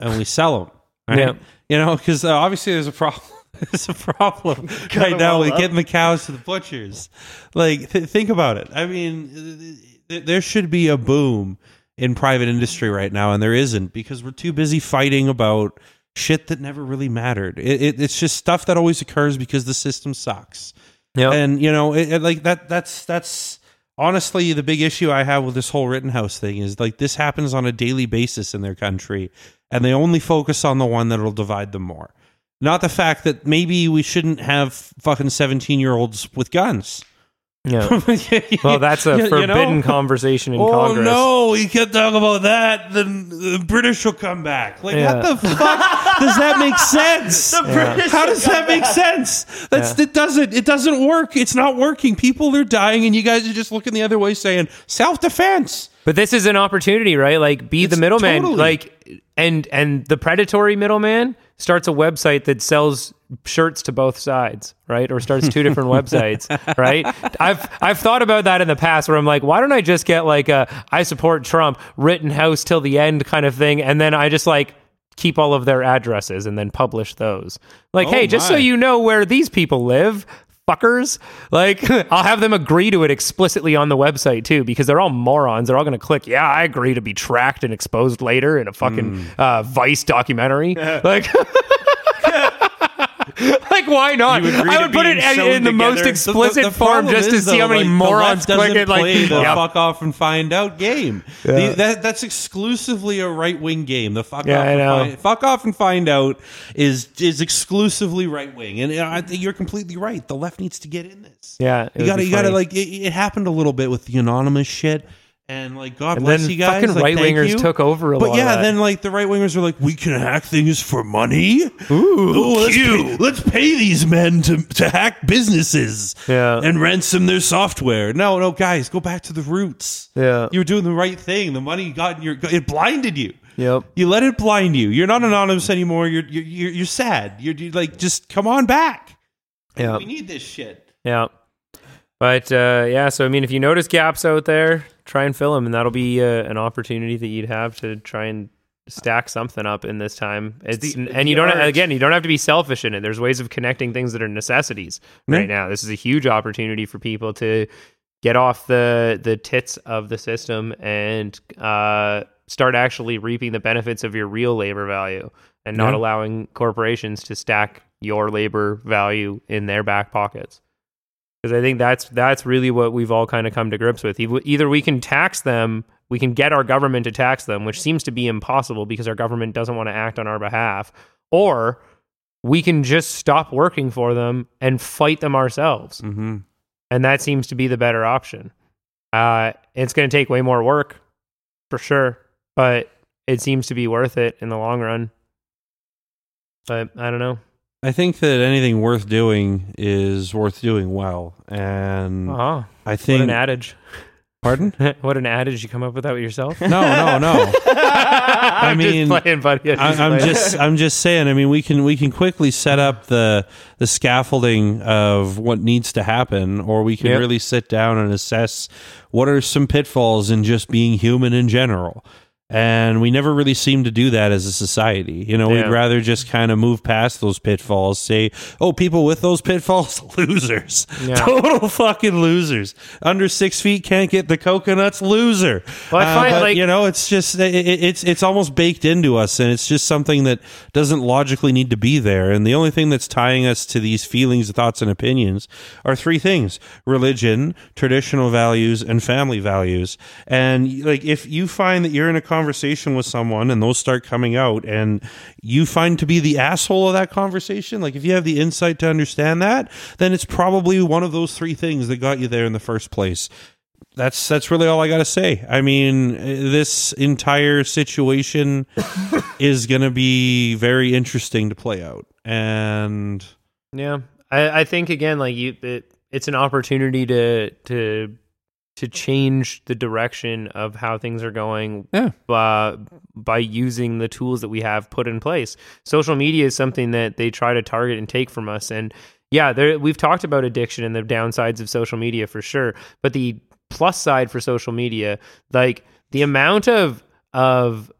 and we sell them. Right? Yeah. You know, because uh, obviously there's a problem. There's a problem right now with up. getting the cows to the butchers. Like, th- think about it. I mean, th- there should be a boom in private industry right now, and there isn't because we're too busy fighting about shit that never really mattered. It, it, it's just stuff that always occurs because the system sucks Yeah. and you know it, it- like that that's that's honestly the big issue i have with this whole rittenhouse thing is like this happens on a daily basis in their country and they only focus on the one that'll divide them more. Not the fact that maybe we shouldn't have fucking 17 year olds with guns yeah. Well, that's a You- you know? forbidden conversation in oh Congress. Oh no we can't talk about that then the british will come back like Yeah. what the fuck does that make sense British how does that make sense that's it doesn't it doesn't work it's not working people are dying and you guys are just looking the other way saying self-defense But this is an opportunity, right? Like be the middleman. totally- Like and and the predatory middleman starts a website that sells shirts to both sides, right? Or starts two different websites, right? I've I've thought about that in the past where I'm like, why don't I just get like a I support Trump Rittenhouse till the end kind of thing and then I just like keep all of their addresses and then publish those. Like, Oh hey, just so you know where these people live, fuckers. Like, I'll have them agree to it explicitly on the website too, because they're all morons. They're all going to click, yeah, I agree to be tracked and exposed later in a fucking Hmm. uh, Vice documentary. like, like why not? You I would put it in, in the most together? explicit form problem just to is, see how many like, morons the click it. Like, play the yeah. fuck off and find out game. The- that, that's exclusively a right wing game. The fuck Yeah, off, I and know. Find, fuck off and find out is is exclusively right wing, and uh, I think you're completely right. The left needs to get in this. Yeah, you gotta be you gotta like it, it happened a little bit with the anonymous shit. And like God And bless then you guys, fucking like, thank right-wingers you. took over a but lot of yeah, then like the right wingers are like, we can hack things for money. Ooh, let's, pay, let's pay these men to to hack businesses Yeah. and ransom their software. No, no, guys, go back to the roots. Yeah. you were doing the right thing. The money you got in your it blinded you. Yep. You let it blind you. You're not anonymous anymore. You're you're you're, you're sad. You're, you're like just come on back. Yeah. we need this shit. Yeah. But uh, yeah, so I mean, if you notice gaps out there, try and fill them, and that'll be uh, an opportunity that you'd have to try and stack something up in this time. It's the- and the you don't art. again, you don't have to be selfish in it. There's ways of connecting things that are necessities right now. This is a huge opportunity for people to get off the the tits of the system and uh, start actually reaping the benefits of your real labor value, and not Yeah. allowing corporations to stack your labor value in their back pockets because I think that's that's really what we've all kind of come to grips with. Either we can tax them, we can get our government to tax them, which seems to be impossible because our government doesn't want to act on our behalf, or we can just stop working for them and fight them ourselves, Mm-hmm. and that seems to be the better option. Uh, it's going to take way more work, for sure, but it seems to be worth it in the long run. But I don't know. I think that anything worth doing is worth doing well, and Oh, I what think. an adage! pardon? what an adage! You come up with that with yourself? No, no, no. I mean, just playing, buddy. I'm playing. just I'm just saying. I mean, we can we can quickly set up the the scaffolding of what needs to happen, or we can Yep. really sit down and assess what are some pitfalls in just being human in general. And we never really seem to do that as a society. You know, Yeah. we'd rather just kind of move past those pitfalls, say, oh, people with those pitfalls, losers. Yeah. Total fucking losers. Under six feet can't get the coconuts, loser. Well, I Uh, find, but, like- you know, it's just, it- it's, it's almost baked into us, and it's just something that doesn't logically need to be there. And the only thing that's tying us to these feelings, thoughts, and opinions are three things religion, traditional values, and family values. And like, if you find that you're in a conversation with someone and those start coming out, and you find to be the asshole of that conversation, like if you have the insight to understand that, then it's probably one of those three things that got you there in the first place. That's that's really all I got to say. I mean, this entire situation is going to be very interesting to play out, and Yeah, I, I think again, like you, it, it's an opportunity to to to change the direction of how things are going yeah, uh, by using the tools that we have put in place. Social media is something that they try to target and take from us, and yeah, there, we've talked about addiction and the downsides of social media for sure. But the plus side for social media, like the amount of of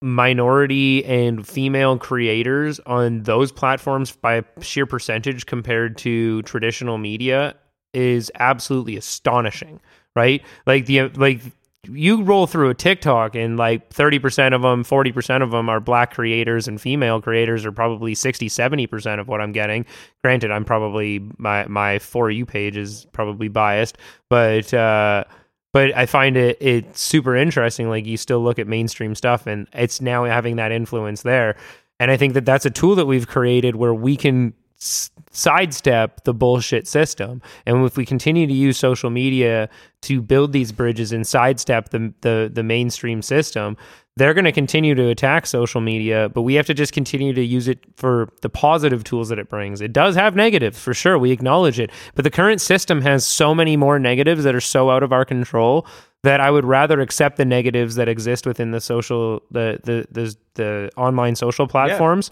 minority and female creators on those platforms by sheer percentage compared to traditional media is absolutely astonishing, right? Like the like you roll through a TikTok and like 30% of them, 40% of them are black creators and female creators are probably 60, 70% of what I'm getting. Granted, I'm probably my my for you page is probably biased, but uh but I find it it's super interesting like you still look at mainstream stuff and it's now having that influence there. And I think that that's a tool that we've created where we can s- sidestep the bullshit system. And if we continue to use social media to build these bridges and sidestep the the, the mainstream system, they're going to continue to attack social media, but we have to just continue to use it for the positive tools that it brings. It does have negatives for sure, we acknowledge it, but the current system has so many more negatives that are so out of our control that I would rather accept the negatives that exist within the social the the the, the online social platforms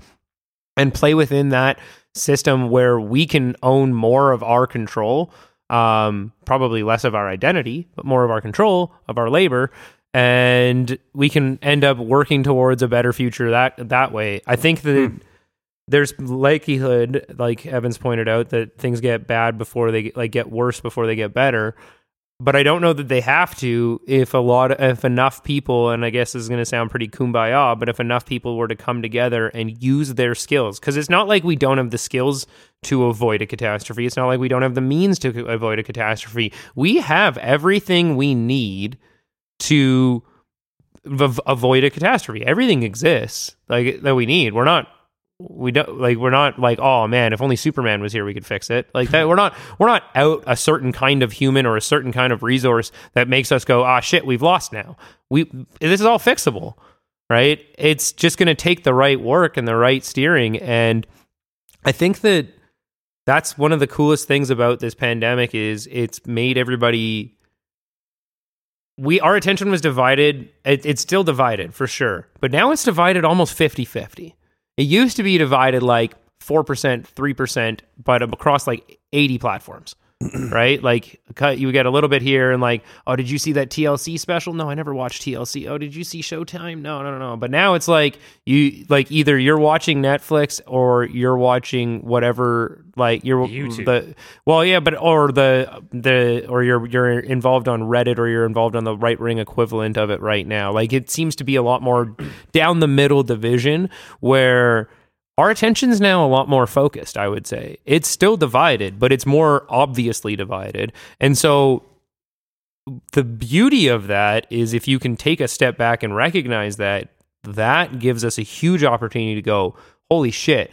and play within that system where we can own more of our control um, probably less of our identity but more of our control of our labor and we can end up working towards a better future that that way. I think that there's likelihood like evans pointed out that things get bad before they like get worse before they get better but I don't know that they have to if a lot if enough people and I guess this is going to sound pretty kumbaya but if enough people were to come together and use their skills cuz it's not like we don't have the skills to avoid a catastrophe. It's not like we don't have the means to avoid a catastrophe. We have everything we need to v- avoid a catastrophe. Everything exists like that we need. We're not we don't like we're not like oh man if only superman was here we could fix it. Like that we're not we're not out a certain kind of human or a certain kind of resource that makes us go ah shit we've lost now. We this is all fixable right? It's just going to take the right work and the right steering and i think that that's one of the coolest things about this pandemic is it's made everybody we our attention was divided it, it's still divided for sure but now it's divided almost 50-50 it used to be divided like 4%, 3%, but across like 80 platforms, right? Like cut you get a little bit here and like, oh, did you see that TLC special? No, I never watched TLC. Oh, did you see Showtime? No, no, no, no. But now it's like you like either you're watching Netflix or you're watching whatever like you're YouTube. the well, yeah, but or the the or you're you're involved on Reddit or you're involved on the right ring equivalent of it right now. Like it seems to be a lot more down the middle division where our attention's now a lot more focused, I would say. It's still divided, but it's more obviously divided. And so the beauty of that is if you can take a step back and recognize that, that gives us a huge opportunity to go, holy shit,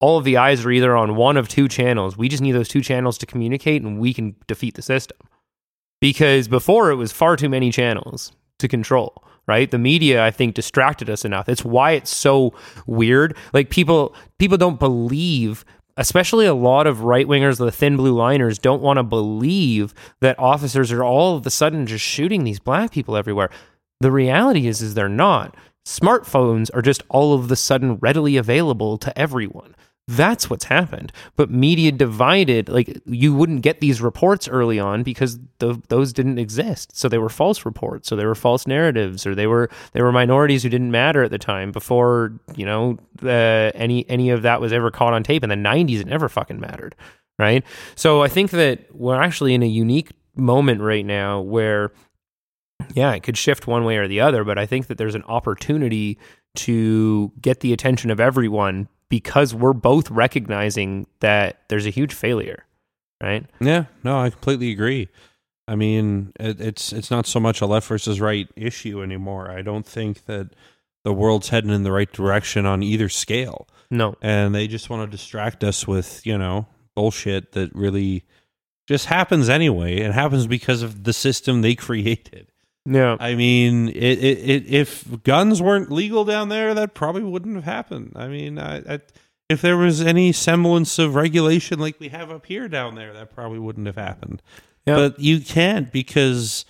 all of the eyes are either on one of two channels. We just need those two channels to communicate and we can defeat the system. Because before it was far too many channels to control, right? The media I think distracted us enough. It's why it's so weird. Like people people don't believe especially a lot of right wingers, the thin blue liners, don't want to believe that officers are all of a sudden just shooting these black people everywhere. The reality is, is they're not. Smartphones are just all of the sudden readily available to everyone. That's what's happened. But media divided, like you wouldn't get these reports early on because th- those didn't exist. So they were false reports, so they were false narratives, or they were they were minorities who didn't matter at the time before you know uh, any any of that was ever caught on tape. In the '90s, it never fucking mattered, right? So I think that we're actually in a unique moment right now where yeah, it could shift one way or the other, but I think that there's an opportunity to get the attention of everyone because we're both recognizing that there's a huge failure, right? Yeah, no, I completely agree. I mean, it, it's it's not so much a left versus right issue anymore. I don't think that the world's heading in the right direction on either scale, No. and they just want to distract us with you know bullshit that really just happens anyway. It happens because of the system they created. Yeah. I mean, it, it, it, if guns weren't legal down there, that probably wouldn't have happened. I mean, I, I, if there was any semblance of regulation like we have up here down there, that probably wouldn't have happened. Yeah. But you can't because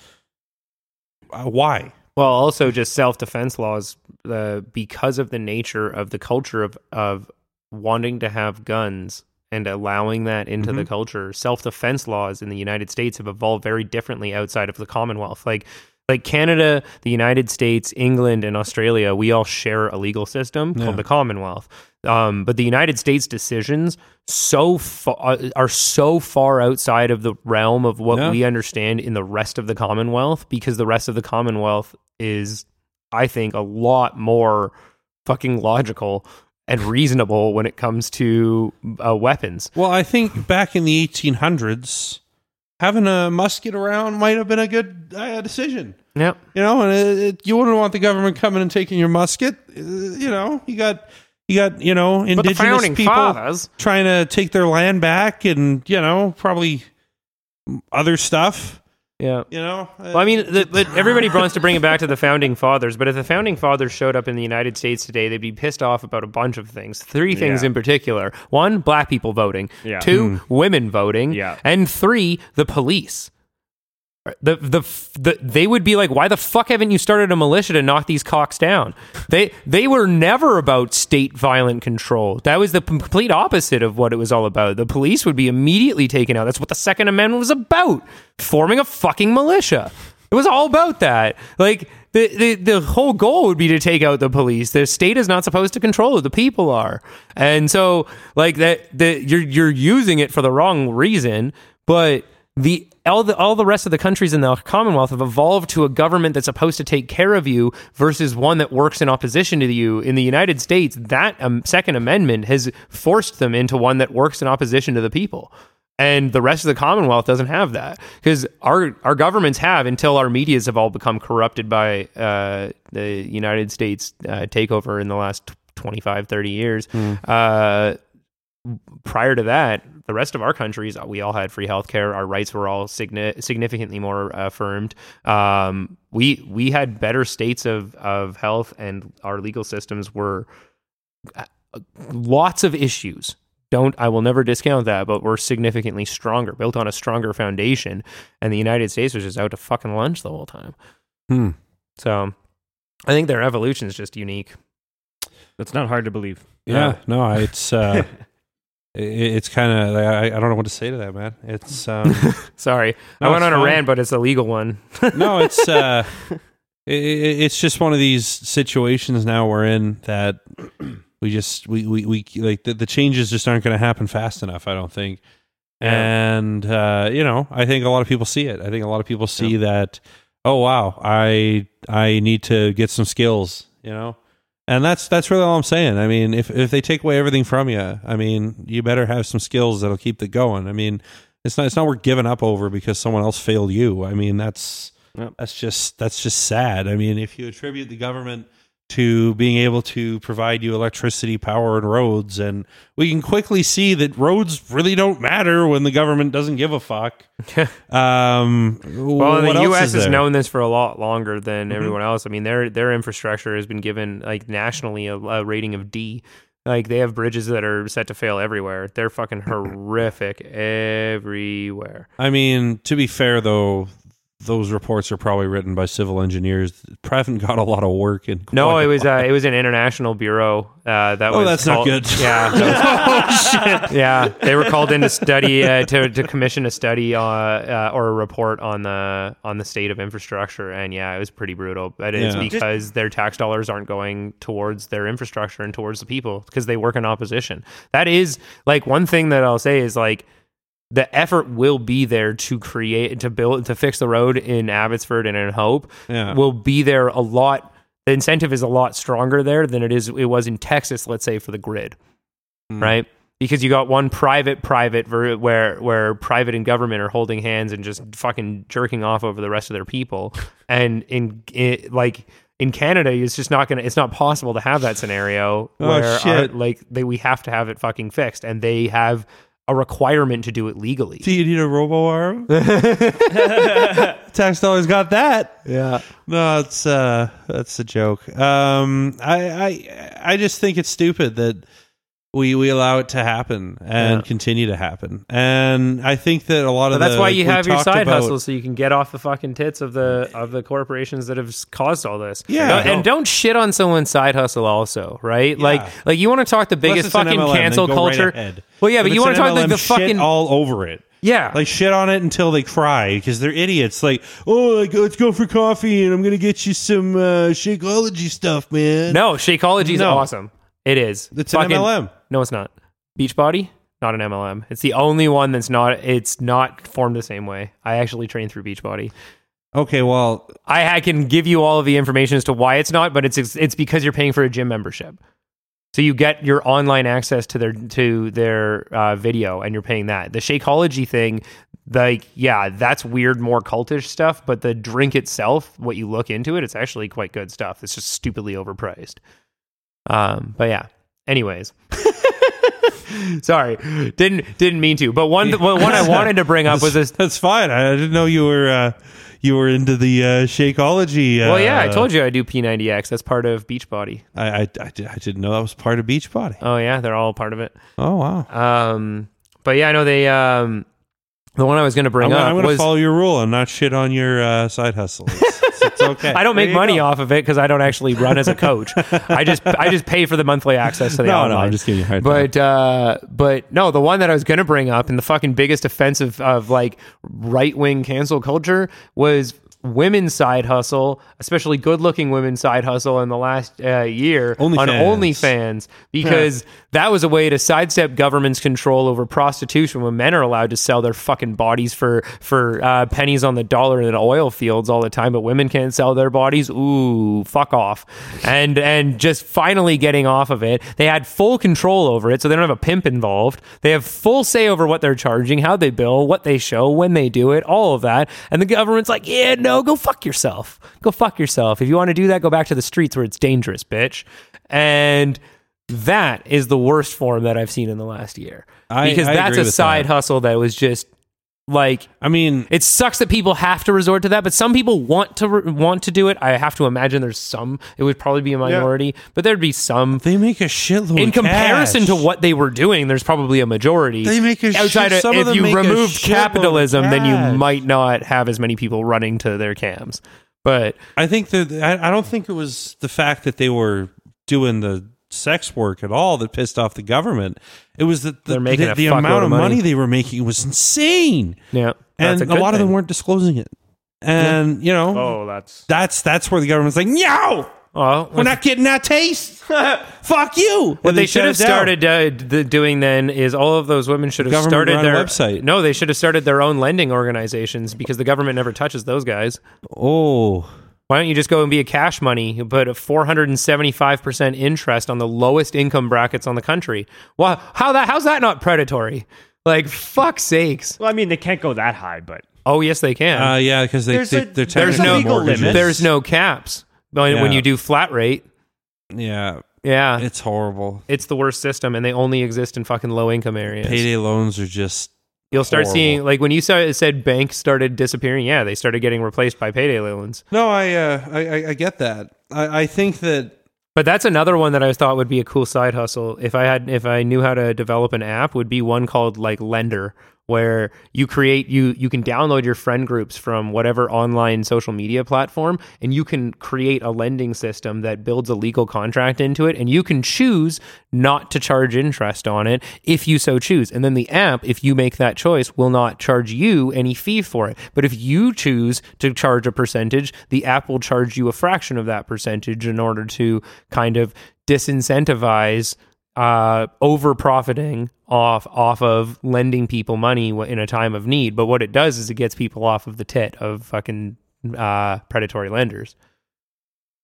uh, why? Well, also just self defense laws, uh, because of the nature of the culture of of wanting to have guns and allowing that into the culture. Self defense laws in the United States have evolved very differently outside of the Commonwealth. Like Like Canada, the United States, England, and Australia, we all share a legal system Yeah. called the Commonwealth. Um, but the United States decisions so far are so far outside of the realm of what Yeah. we understand in the rest of the Commonwealth because the rest of the Commonwealth is, I think, a lot more fucking logical and reasonable when it comes to uh, weapons. Well, I think back in the 1800s, having a musket around might have been a good uh, decision. Yep. You know, and it, it, you wouldn't want the government coming and taking your musket. Uh, you know, you got you got you know indigenous people fathers, trying to take their land back, and you know probably other stuff. Yeah. You know, Well, I mean, uh, the, but everybody wants to bring it back to the founding fathers. But if the founding fathers showed up in the United States today, they'd be pissed off about a bunch of things. Three things Yeah. in particular: one, black people voting; Yeah. two, hmm. women voting; Yeah. and three, the police. The, the the they would be like, why the fuck haven't you started a militia to knock these cocks down? They they were never about state violent control. That was the p- complete opposite of what it was all about. The police would be immediately taken out. That's what the Second Amendment was about. Forming a fucking militia. It was all about that. Like the, the the whole goal would be to take out the police. The state is not supposed to control it. The people are. And so like that the you're you're using it for the wrong reason, but the all the all the rest of the countries in the Commonwealth have evolved to a government that's supposed to take care of you versus one that works in opposition to you. In the United States, that um, Second Amendment has forced them into one that works in opposition to the people. And the rest of the Commonwealth doesn't have that because our our governments have until our medias have all become corrupted by uh, the United States uh, takeover in the last 25, 30 years. Uh, prior to that, the rest of our countries, we all had free healthcare. Our rights were all signi- significantly more uh, affirmed. Um, we we had better states of of health, and our legal systems were uh, lots of issues. Don't I will never discount that, but we're significantly stronger, built on a stronger foundation. And the United States was just out to fucking lunch the whole time. Hmm. So I think their evolution is just unique. That's not hard to believe. Yeah, no, it's uh, i it's kind of I, I don't know what to say to that, man. It's um, Sorry, No, I went on a fine. rant, but it's a legal one. no, it's uh, i i it's just one of these situations now we're in that we just we we, we like the, the changes just aren't going to happen fast enough. I don't think, Yeah. and uh, you know, I think a lot of people see it. I think a lot of people see that. Oh wow, I I need to get some skills. You know. And that's that's really all I'm saying. I mean, if if they take away everything from you, I mean, you better have some skills that'll keep it going. I mean, it's not it's not worth giving up over because someone else failed you. I mean, that's Yep. that's just that's just sad. I mean, if you attribute the government to being able to provide you electricity, power, and roads, and we can quickly see that roads really don't matter when the government doesn't give a fuck. Um, Well, the U.S. is has known this for a lot longer than everyone else. I mean, their their infrastructure has been given like nationally a, a rating of D. Like they have bridges that are set to fail everywhere. They're fucking horrific everywhere. I mean, to be fair though, those reports are probably written by civil engineers. Haven't got a lot of work in. No, it was uh, it was an international bureau uh, that Oh, was. that's not good. Yeah. oh shit. Yeah, they were called in to study uh, to to commission a study uh, uh, or a report on the on the state of infrastructure, and yeah, it was pretty brutal. But it's Yeah. because their tax dollars aren't going towards their infrastructure and towards the people because they work in opposition. That is like one thing that I'll say is like the effort will be there to create to build to fix the road in Abbotsford and in Hope Yeah. will be there a lot the incentive is a lot stronger there than it is it was in Texas let's say for the grid Mm. right because you got one private private ver- where where private and government are holding hands and just fucking jerking off over the rest of their people and in it, like in Canada, it's just not gonna. It's not possible to have that scenario Oh, where our- like they we have to have it fucking fixed, and they have a requirement to do it legally. Do you need a robo arm? Tax dollars got that. Yeah, No, it's uh that's a joke. Um I I I just think it's stupid that we we allow it to happen and Yeah. continue to happen. And I think that a lot but of that's the, why you have your side about- hustle, so you can get off the fucking tits of the of the corporations that have caused all this. Yeah. Don't- and don't shit on someone's side hustle, also, right? Like, like you want to talk the biggest fucking MLM, cancel right culture. ahead. well, yeah, but, you want to talk like the fucking all over it. Yeah. Like shit on it until they cry because they're idiots. Like, oh, like, let's go for coffee and I'm gonna get you some uh, Shakeology stuff, man. no, Shakeology is No. awesome. It is. It's an MLM. No, it's not. Beachbody, not an MLM. It's the only one that's not. It's not formed the same way. I actually train through Beachbody. Okay, well, I, I can give you all of the information as to why it's not, but it's it's because you're paying for a gym membership. So you get your online access to their to their uh, video, and you're paying that. The Shakeology thing, like yeah, that's weird, more cultish stuff. But the drink itself, what you look into it, it's actually quite good stuff. It's just stupidly overpriced. Um, but yeah. Anyways, sorry, didn't didn't mean to. But one one I wanted to bring up was this that's fine. I didn't know you were uh, you were into the uh, Shakeology. Uh, Well, yeah, I told you I do P90X. That's part of Beachbody. I, I, I, I didn't know that was part of Beachbody. Oh yeah, they're all part of it. Oh wow. Um, but yeah, I know they. Um, the one I was going to I'm, bring up I'm going to follow your rule and not shit on your uh, side hustle. It's, okay. I don't make money go. off of it because I don't actually run as a coach. I just I just pay for the monthly access to the No, online. no, I'm just giving you hard. But uh, but no, the one that I was going to bring up and the fucking biggest offense of, of like right wing cancel culture was women's side hustle, especially good looking women's side hustle in the last uh, year on OnlyFans. OnlyFans because that was a way to sidestep government's control over prostitution when men are allowed to sell their fucking bodies for for uh, pennies on the dollar in oil fields all the time, but women can't sell their bodies. Ooh, fuck off! And and just finally getting off of it, they had full control over it, so they don't have a pimp involved. They have full say over what they're charging, how they bill, what they show, when they do it, all of that. And the government's like, yeah, no, go fuck yourself. Go fuck yourself. If you want to do that, go back to the streets where it's dangerous, bitch. And that is the worst form that I've seen in the last year. I- because I that's a side that. hustle that was just like I mean, it sucks that people have to resort to that, but some people want to re- want to do it. I have to imagine there's some. It would probably be a minority, but there'd be some. they make a shitload In comparison cash. to what they were doing, there's probably a majority. They make a shit- outside some of if you removed capitalism, then you might not have as many people running to their cams. But I think that I, I don't think it was the fact that they were doing the sex work at all that pissed off the government. It was that the, They're making the, a the fuckload amount of of money. money they were making was insane, yeah, and that's a, good lot of them thing. weren't disclosing it. And you know, Oh, that's that's that's where the government's like, no, Well, we're not getting that taste. Fuck you. What And they should have started uh, d- doing then is all of those women should have Government started run their website. No, they should have started their own lending organizations because the government never touches those guys. Oh, Why don't you just go and be a cash money, but a 475% interest on the lowest income brackets on the country? Well, how that how's that not predatory? Like fuck sakes. well. I mean, they can't go that high, but Oh, yes they can. uh, yeah, because they, There's they a- they're there's there's technically no legal mortgages. limit. there's no caps. When, when Yeah. you do flat rate, Yeah, yeah. it's horrible. it's the worst system and they only exist in fucking low income areas. Payday loans are just You'll start horrible. seeing like when you saw it said banks started disappearing. Yeah, they started getting replaced by payday loans. no. I uh, I, I I get that. I, I think that But that's another one that I thought would be a cool side hustle. If I had if I knew how to develop an app, would be one called like Lender, where you create you you can download your friend groups from whatever online social media platform and you can create a lending system that builds a legal contract into it and you can choose not to charge interest on it if you so choose. And then the app, if you make that choice, will not charge you any fee for it. But if you choose to charge a percentage, the app will charge you a fraction of that percentage in order to kind of disincentivize uh, over profiting off off of lending people money in a time of need. But what it does is it gets people off of the tit of fucking uh, predatory lenders.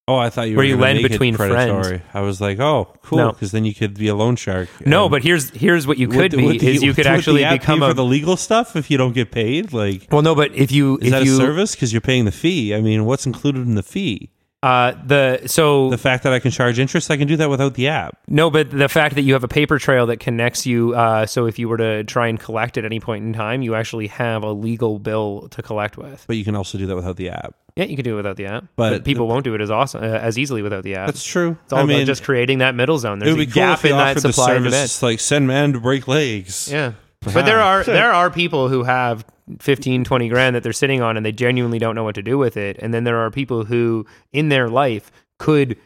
oh, I thought you Where were you lend between predatory. I was like, oh, cool, No. because then you could be a loan shark. No, but here's here's what you could the- be would the- is you could would actually become a for the legal stuff if you don't get paid. Like, well no, but if you is if that you a service? Because you're paying the fee. I mean, what's included in the fee? Uh the so The fact that I can charge interest, I can do that without the app. No, but the fact that you have a paper trail that connects you, uh, so if you were to try and collect at any point in time, you actually have a legal bill to collect with. But you can also do that without the app. Yeah, you can do it without the app, But but, people won't do it as awesome uh, as easily without the app. That's true. it's all I about mean, just creating that middle zone. it There's would a be cool gap if in that the supply and service like send man to break legs. Yeah. But there are there are people who have 15 20 grand that they're sitting on and they genuinely don't know what to do with it. And then there are people who in their life could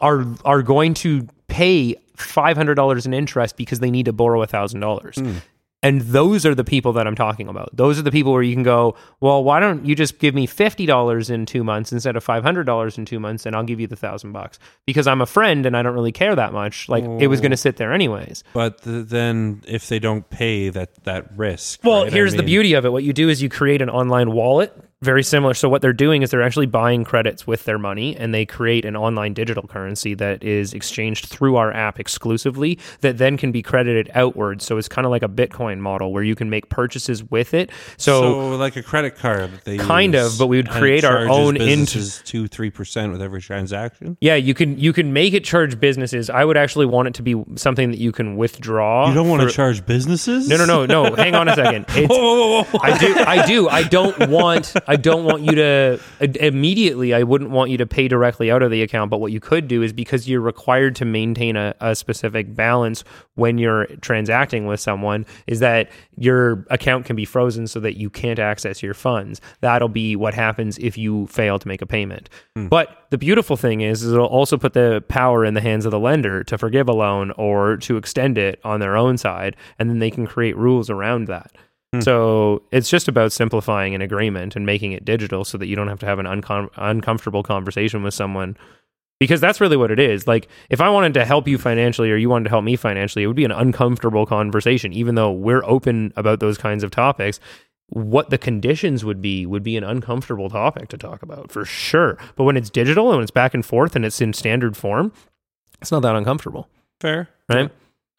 are are going to pay $500 in interest because they need to borrow $1000. And those are the people that I'm talking about. Those are the people where you can go, well, why don't you just give me fifty dollars in two months instead of five hundred dollars in two months, and I'll give you the thousand bucks because I'm a friend and I don't really care that much. Like it was going to oh. sit there anyways. But th- then if they don't pay that that risk. Well, right? I here's the beauty of it. What you do is you create an online wallet, very similar. So what they're doing is they're actually buying credits with their money, and they create an online digital currency that is exchanged through our app exclusively. That then can be credited outward. So it's kind of like a Bitcoin model where you can make purchases with it. So, So, like a credit card that they Kind of, but we would create our own int- businesses two three percent with every transaction. yeah, you can you can make it charge businesses. I would actually want it to be something that you can withdraw. You don't want for- to charge businesses? No, no, no, no. Hang on a second. Whoa, whoa, whoa, whoa. I do. I do. I don't want. I don't want you to immediately. I wouldn't want you to pay directly out of the account. But what you could do is because you're required to maintain a, a specific balance when you're transacting with someone, is that your account can be frozen so that you can't access your funds. That'll be what happens if you fail to make a payment. Hmm. But the beautiful thing is, is it'll also put the power in the hands of the lender to forgive a loan or to extend it on their own side, and then they can create rules around that. Hmm. So it's just about simplifying an agreement and making it digital so that you don't have to have an uncom- uncomfortable conversation with someone. Because that's really what it is. Like, if I wanted to help you financially or you wanted to help me financially, it would be an uncomfortable conversation, even though we're open about those kinds of topics. What the conditions would be would be an uncomfortable topic to talk about for sure. But when it's digital and when it's back and forth and it's in standard form, it's not that uncomfortable, Fair. right?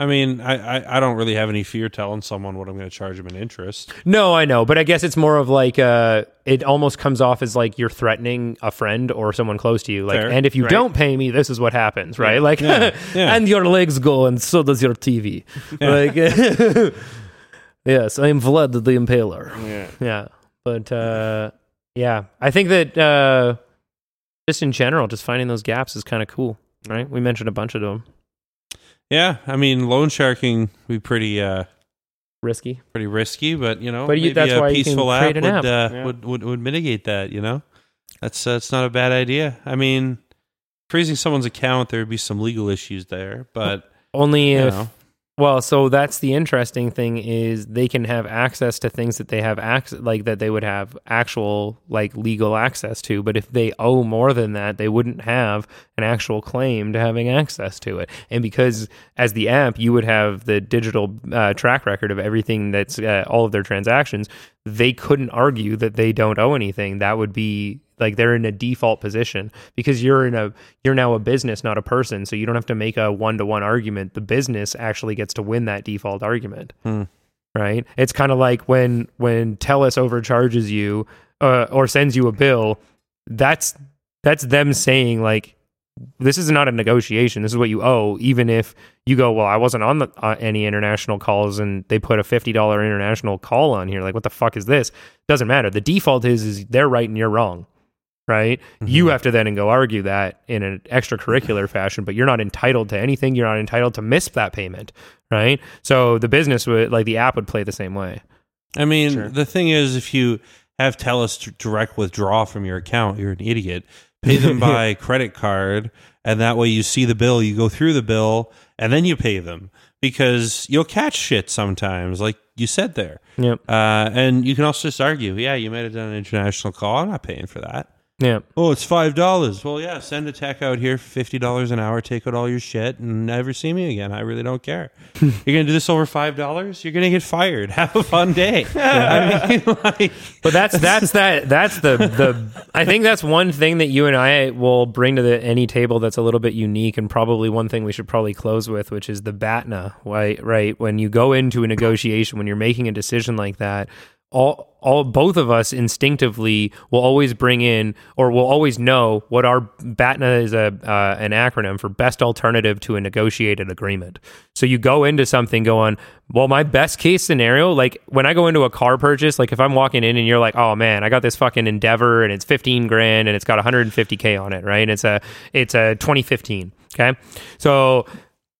I mean, I, I, I don't really have any fear telling someone what I'm going to charge them in interest. No, I know, but I guess it's more of like uh it almost comes off as like you're threatening a friend or someone close to you. Like, Fair, and if you right. don't pay me, this is what happens, right? Like, yeah, yeah. and your legs go, and so does your TV. Like, yes, I am Vlad the Impaler. Yeah. Yeah, but uh yeah, I think that uh just in general, just finding those gaps is kind of cool, right? We mentioned a bunch of them. Yeah. I mean, loan sharking would be pretty uh, Risky. pretty risky, but you know, But you- maybe that's a why peaceful create app would, app. Uh, Yeah. would, would would mitigate that. You know, that's uh, it's not a bad idea. I mean, freezing someone's account, there would be some legal issues there, but Only you if know, Well, so that's the interesting thing is they can have access to things that they have access like that they would have actual like legal access to, but if they owe more than that, they wouldn't have an actual claim to having access to it. And because as the app, you would have the digital uh, track record of everything that's uh, all of their transactions, they couldn't argue that they don't owe anything. That would be like they're in a default position because you're in a you're now a business not a person. So you don't have to make a one-to-one argument. The business actually gets to win that default argument. Hmm. right? It's kind of like when when telus overcharges you uh, or sends you a bill that's that's them saying like this is not a negotiation. This is what you owe even if you go well i wasn't on the, uh, any international calls and they put a $50 international call on here. Like what the fuck is this? Doesn't matter. The default is is they're right and you're wrong right you have to then go argue that in an extracurricular fashion but you're not entitled to anything you're not entitled to miss that payment right so the business would like the app would play the same way I mean, Sure. the thing is, if you have TELUS t- direct withdraw from your account, you're an idiot. Pay them by credit card, and that way you see the bill, you go through the bill, and then you pay them because you'll catch shit sometimes, like you said there. yep Uh, and you can also just argue, yeah, you might have done an international call. I'm not paying for that. Yep Oh, it's five dollars. Well, yeah, send a tech out here fifty dollars an hour, take out all your shit, and never see me again. I really don't care. You're gonna do this over five dollars? You're gonna get fired. Have a fun day. I mean, like, But that's that's that that's the the I think that's one thing that you and I will bring to the any table that's a little bit unique and probably one thing we should probably close with, which is the BATNA, right? Right. When you go into a negotiation, when you're making a decision like that, all all both of us instinctively will always bring in or will always know what our BATNA is a uh, an acronym for best alternative to a negotiated agreement. So you go into something going, well, my best case scenario, like when I go into a car purchase, like if I'm walking in and you're like, oh man, I got this fucking Endeavor and it's 15 grand and it's got 150k on it, right? And it's a it's a 2015, okay? So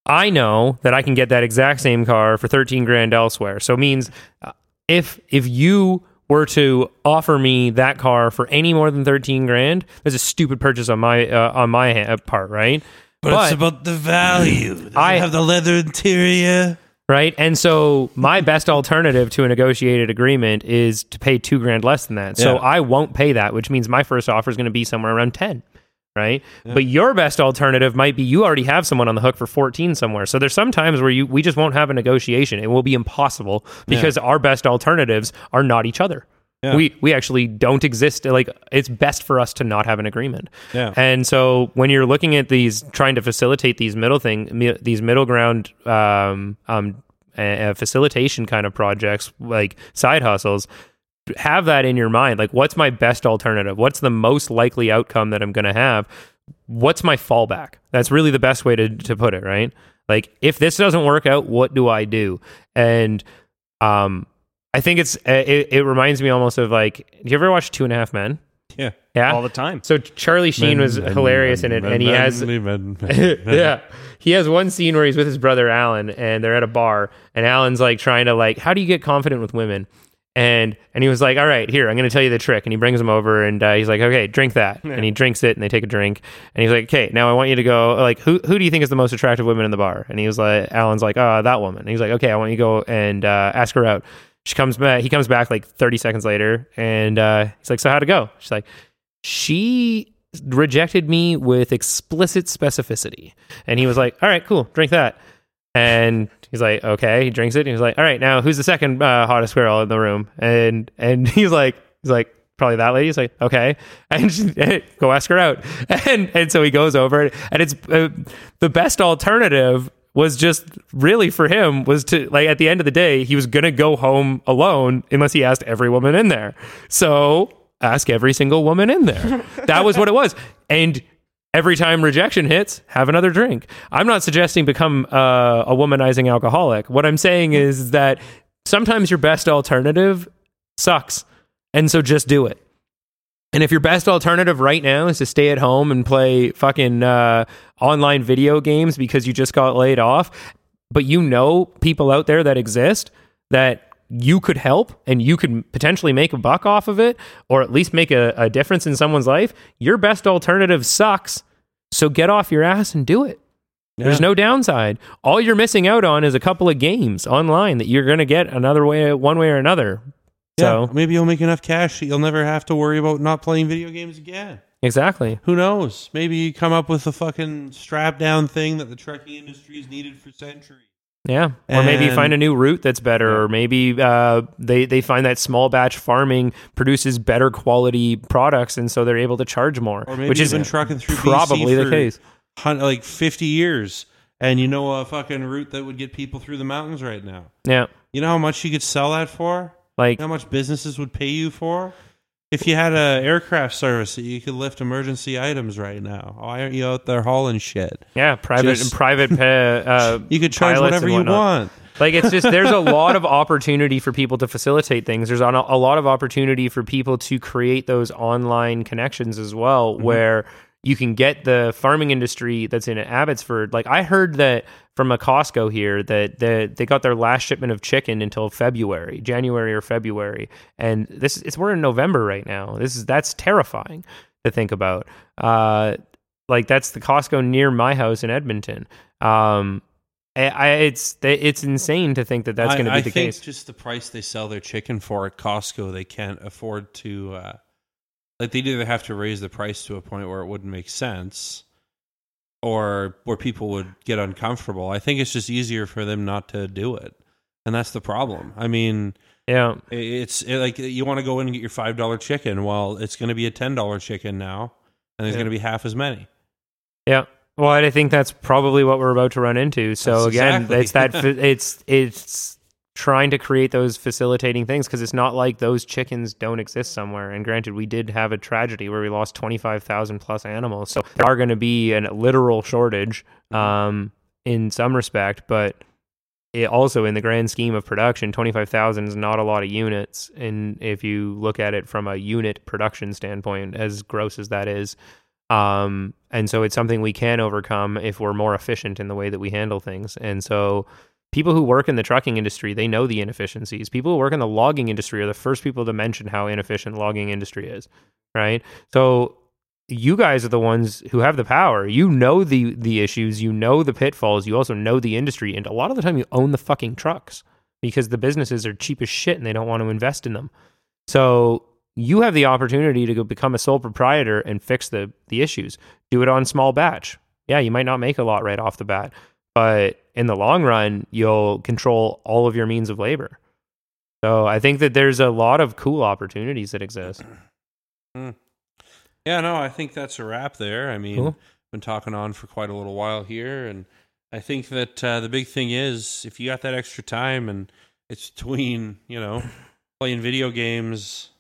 I know that I can get that exact same car for 13 grand elsewhere. So it means uh, if if you were to offer me that car for any more than 13 grand, that's a stupid purchase on my uh, on my ha- part, right? but, it's about the value. Does I- have the leather interior? right? And so my best alternative to a negotiated agreement is to pay two grand less than that. So Yeah. I won't pay that, which means my first offer is going to be somewhere around 10. Right. But your best alternative might be you already have someone on the hook for 14 somewhere. So there's some times where you we just won't have a negotiation. It will be impossible because our best alternatives are not each other. Yeah. We we actually don't exist. Like it's best for us to not have an agreement. Yeah. And so when you're looking at these, trying to facilitate these middle thing, these middle ground um, um, uh, facilitation kind of projects, like side hustles, have that in your mind. Like, what's my best alternative? What's the most likely outcome that I'm going to have? What's my fallback? That's really the best way to to put it, right? Like, if this doesn't work out, what do I do? And um, I think it's uh, it, it reminds me almost of like, do you ever watch Two and a Half Men? Yeah. Yeah, all the time. so Charlie Sheen was hilarious in it, and he has yeah, he has one scene where he's with his brother Alan, and they're at a bar, and Alan's like trying to like, how do you get confident with women? And and he was like, all right, here, I'm going to tell you the trick. And he brings him over, and uh, he's like, okay, drink that. And he drinks it, and they take a drink, and he's like, okay, now I want you to go. Like, who who do you think is the most attractive woman in the bar? And he was like, Alan's like, uh, that woman. And he's like, okay, I want you to go and uh, ask her out. She comes back. He comes back like 30 seconds later, and uh, he's like, so how'd it go? She's like, she rejected me with explicit specificity. And he was like, all right, cool, drink that. And he's like, okay, he drinks it. And he's like, all right, now who's the second uh, hottest girl in the room? And and he's like, he's like, probably that lady. He's like, okay, and she, go ask her out. And and so he goes over, and it's uh, the best alternative was just really for him was to like at the end of the day he was gonna go home alone unless he asked every woman in there. So ask every single woman in there. that was what it was, and every time rejection hits, have another drink. I'm not suggesting become uh, a womanizing alcoholic. What I'm saying is that sometimes your best alternative sucks. And so just do it. And if your best alternative right now is to stay at home and play fucking uh, online video games because you just got laid off, but you know people out there that exist that you could help and you could potentially make a buck off of it or at least make a, a difference in someone's life, your best alternative sucks. So get off your ass and do it. There's no downside. All you're missing out on is a couple of games online that you're going to get another way, one way or another. So So maybe you'll make enough cash that you'll never have to worry about not playing video games again. exactly. Who knows? Maybe you come up with a fucking strap down thing that the trucking industry's needed for centuries. Yeah, or maybe you find a new route that's better, or maybe uh, they they find that small batch farming produces better quality products, and so they're able to charge more, Or maybe which is been trucking through probably the case. like 50 years and you know a fucking route that would get people through the mountains right now. Yeah, You know how much you could sell that for? like how much businesses would pay you for? If you had a aircraft service that you could lift emergency items right now, why aren't you out there hauling shit? yeah, private Just- private pa- uh, You could charge whatever you want. Like it's just there's a lot of opportunity for people to facilitate things. There's a, a lot of opportunity for people to create those online connections as well, Mm-hmm. where you can get the farming industry that's in Abbotsford. Like I heard that from a Costco here that the, they got their last shipment of chicken until February, January or February, and this it's we're in November right now. This is that's terrifying to think about. Uh, like that's the Costco near my house in Edmonton. Um, I, I, it's it's insane to think that that's going to be I the think case. Just the price they sell their chicken for at Costco, they can't afford to. Uh, like they'd either have to raise the price to a point where it wouldn't make sense, or where people would get uncomfortable. I think it's just easier for them not to do it, and that's the problem. I mean, Yeah, it's it, like you want to go in and get your five dollar chicken. Well, it's going to be a ten dollar chicken now, and there's Yeah. going to be half as many. yeah. Well, I think that's probably what we're about to run into. So That's again, exactly- it's that it's it's trying to create those facilitating things because it's not like those chickens don't exist somewhere. And granted, we did have a tragedy where we lost twenty five thousand plus animals, so there are going to be a literal shortage um, in some respect, but. It also, in the grand scheme of production, twenty five thousand is not a lot of units. And if you look at it from a unit production standpoint, as gross as that is, um, and so it's something we can overcome if we're more efficient in the way that we handle things. And so people who work in the trucking industry, they know the inefficiencies. People who work in the logging industry are the first people to mention how inefficient logging industry is, right? So you guys are the ones who have the power. You know the the issues, you know the pitfalls, you also know the industry, and a lot of the time you own the fucking trucks because the businesses are cheap as shit and they don't want to invest in them. So you have the opportunity to go become a sole proprietor and fix the the issues. Do it on small batch. Yeah, you might not make a lot right off the bat, but in the long run, you'll control all of your means of labor. So I think that there's a lot of cool opportunities that exist. Yeah, no, I think that's a wrap there. I mean, Cool. been talking on for quite a little while here, and I think that uh, the big thing is if you got that extra time and it's between you know playing video games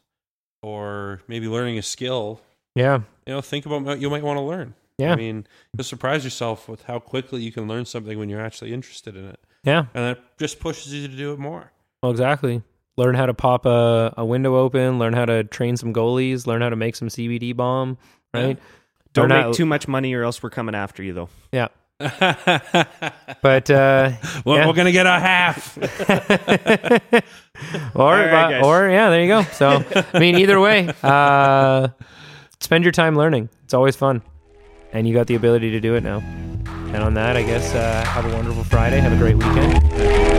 or maybe learning a skill, Yeah. you know, think about what you might want to learn. Yeah. I mean, you'll surprise yourself with how quickly you can learn something when you're actually interested in it, Yeah. and that just pushes you to do it more. Well, exactly. Learn how to pop a, a window open, learn how to train some goalies, learn how to make some CBD bomb, right? Don't make how- too much money, or else we're coming after you, though. Yeah. But uh yeah. we're gonna get a half. or right, uh, or yeah, there you go. So I mean, either way, uh, spend your time learning. It's always fun, and you got the ability to do it now. And on that, I guess uh, have a wonderful Friday. Have a great weekend.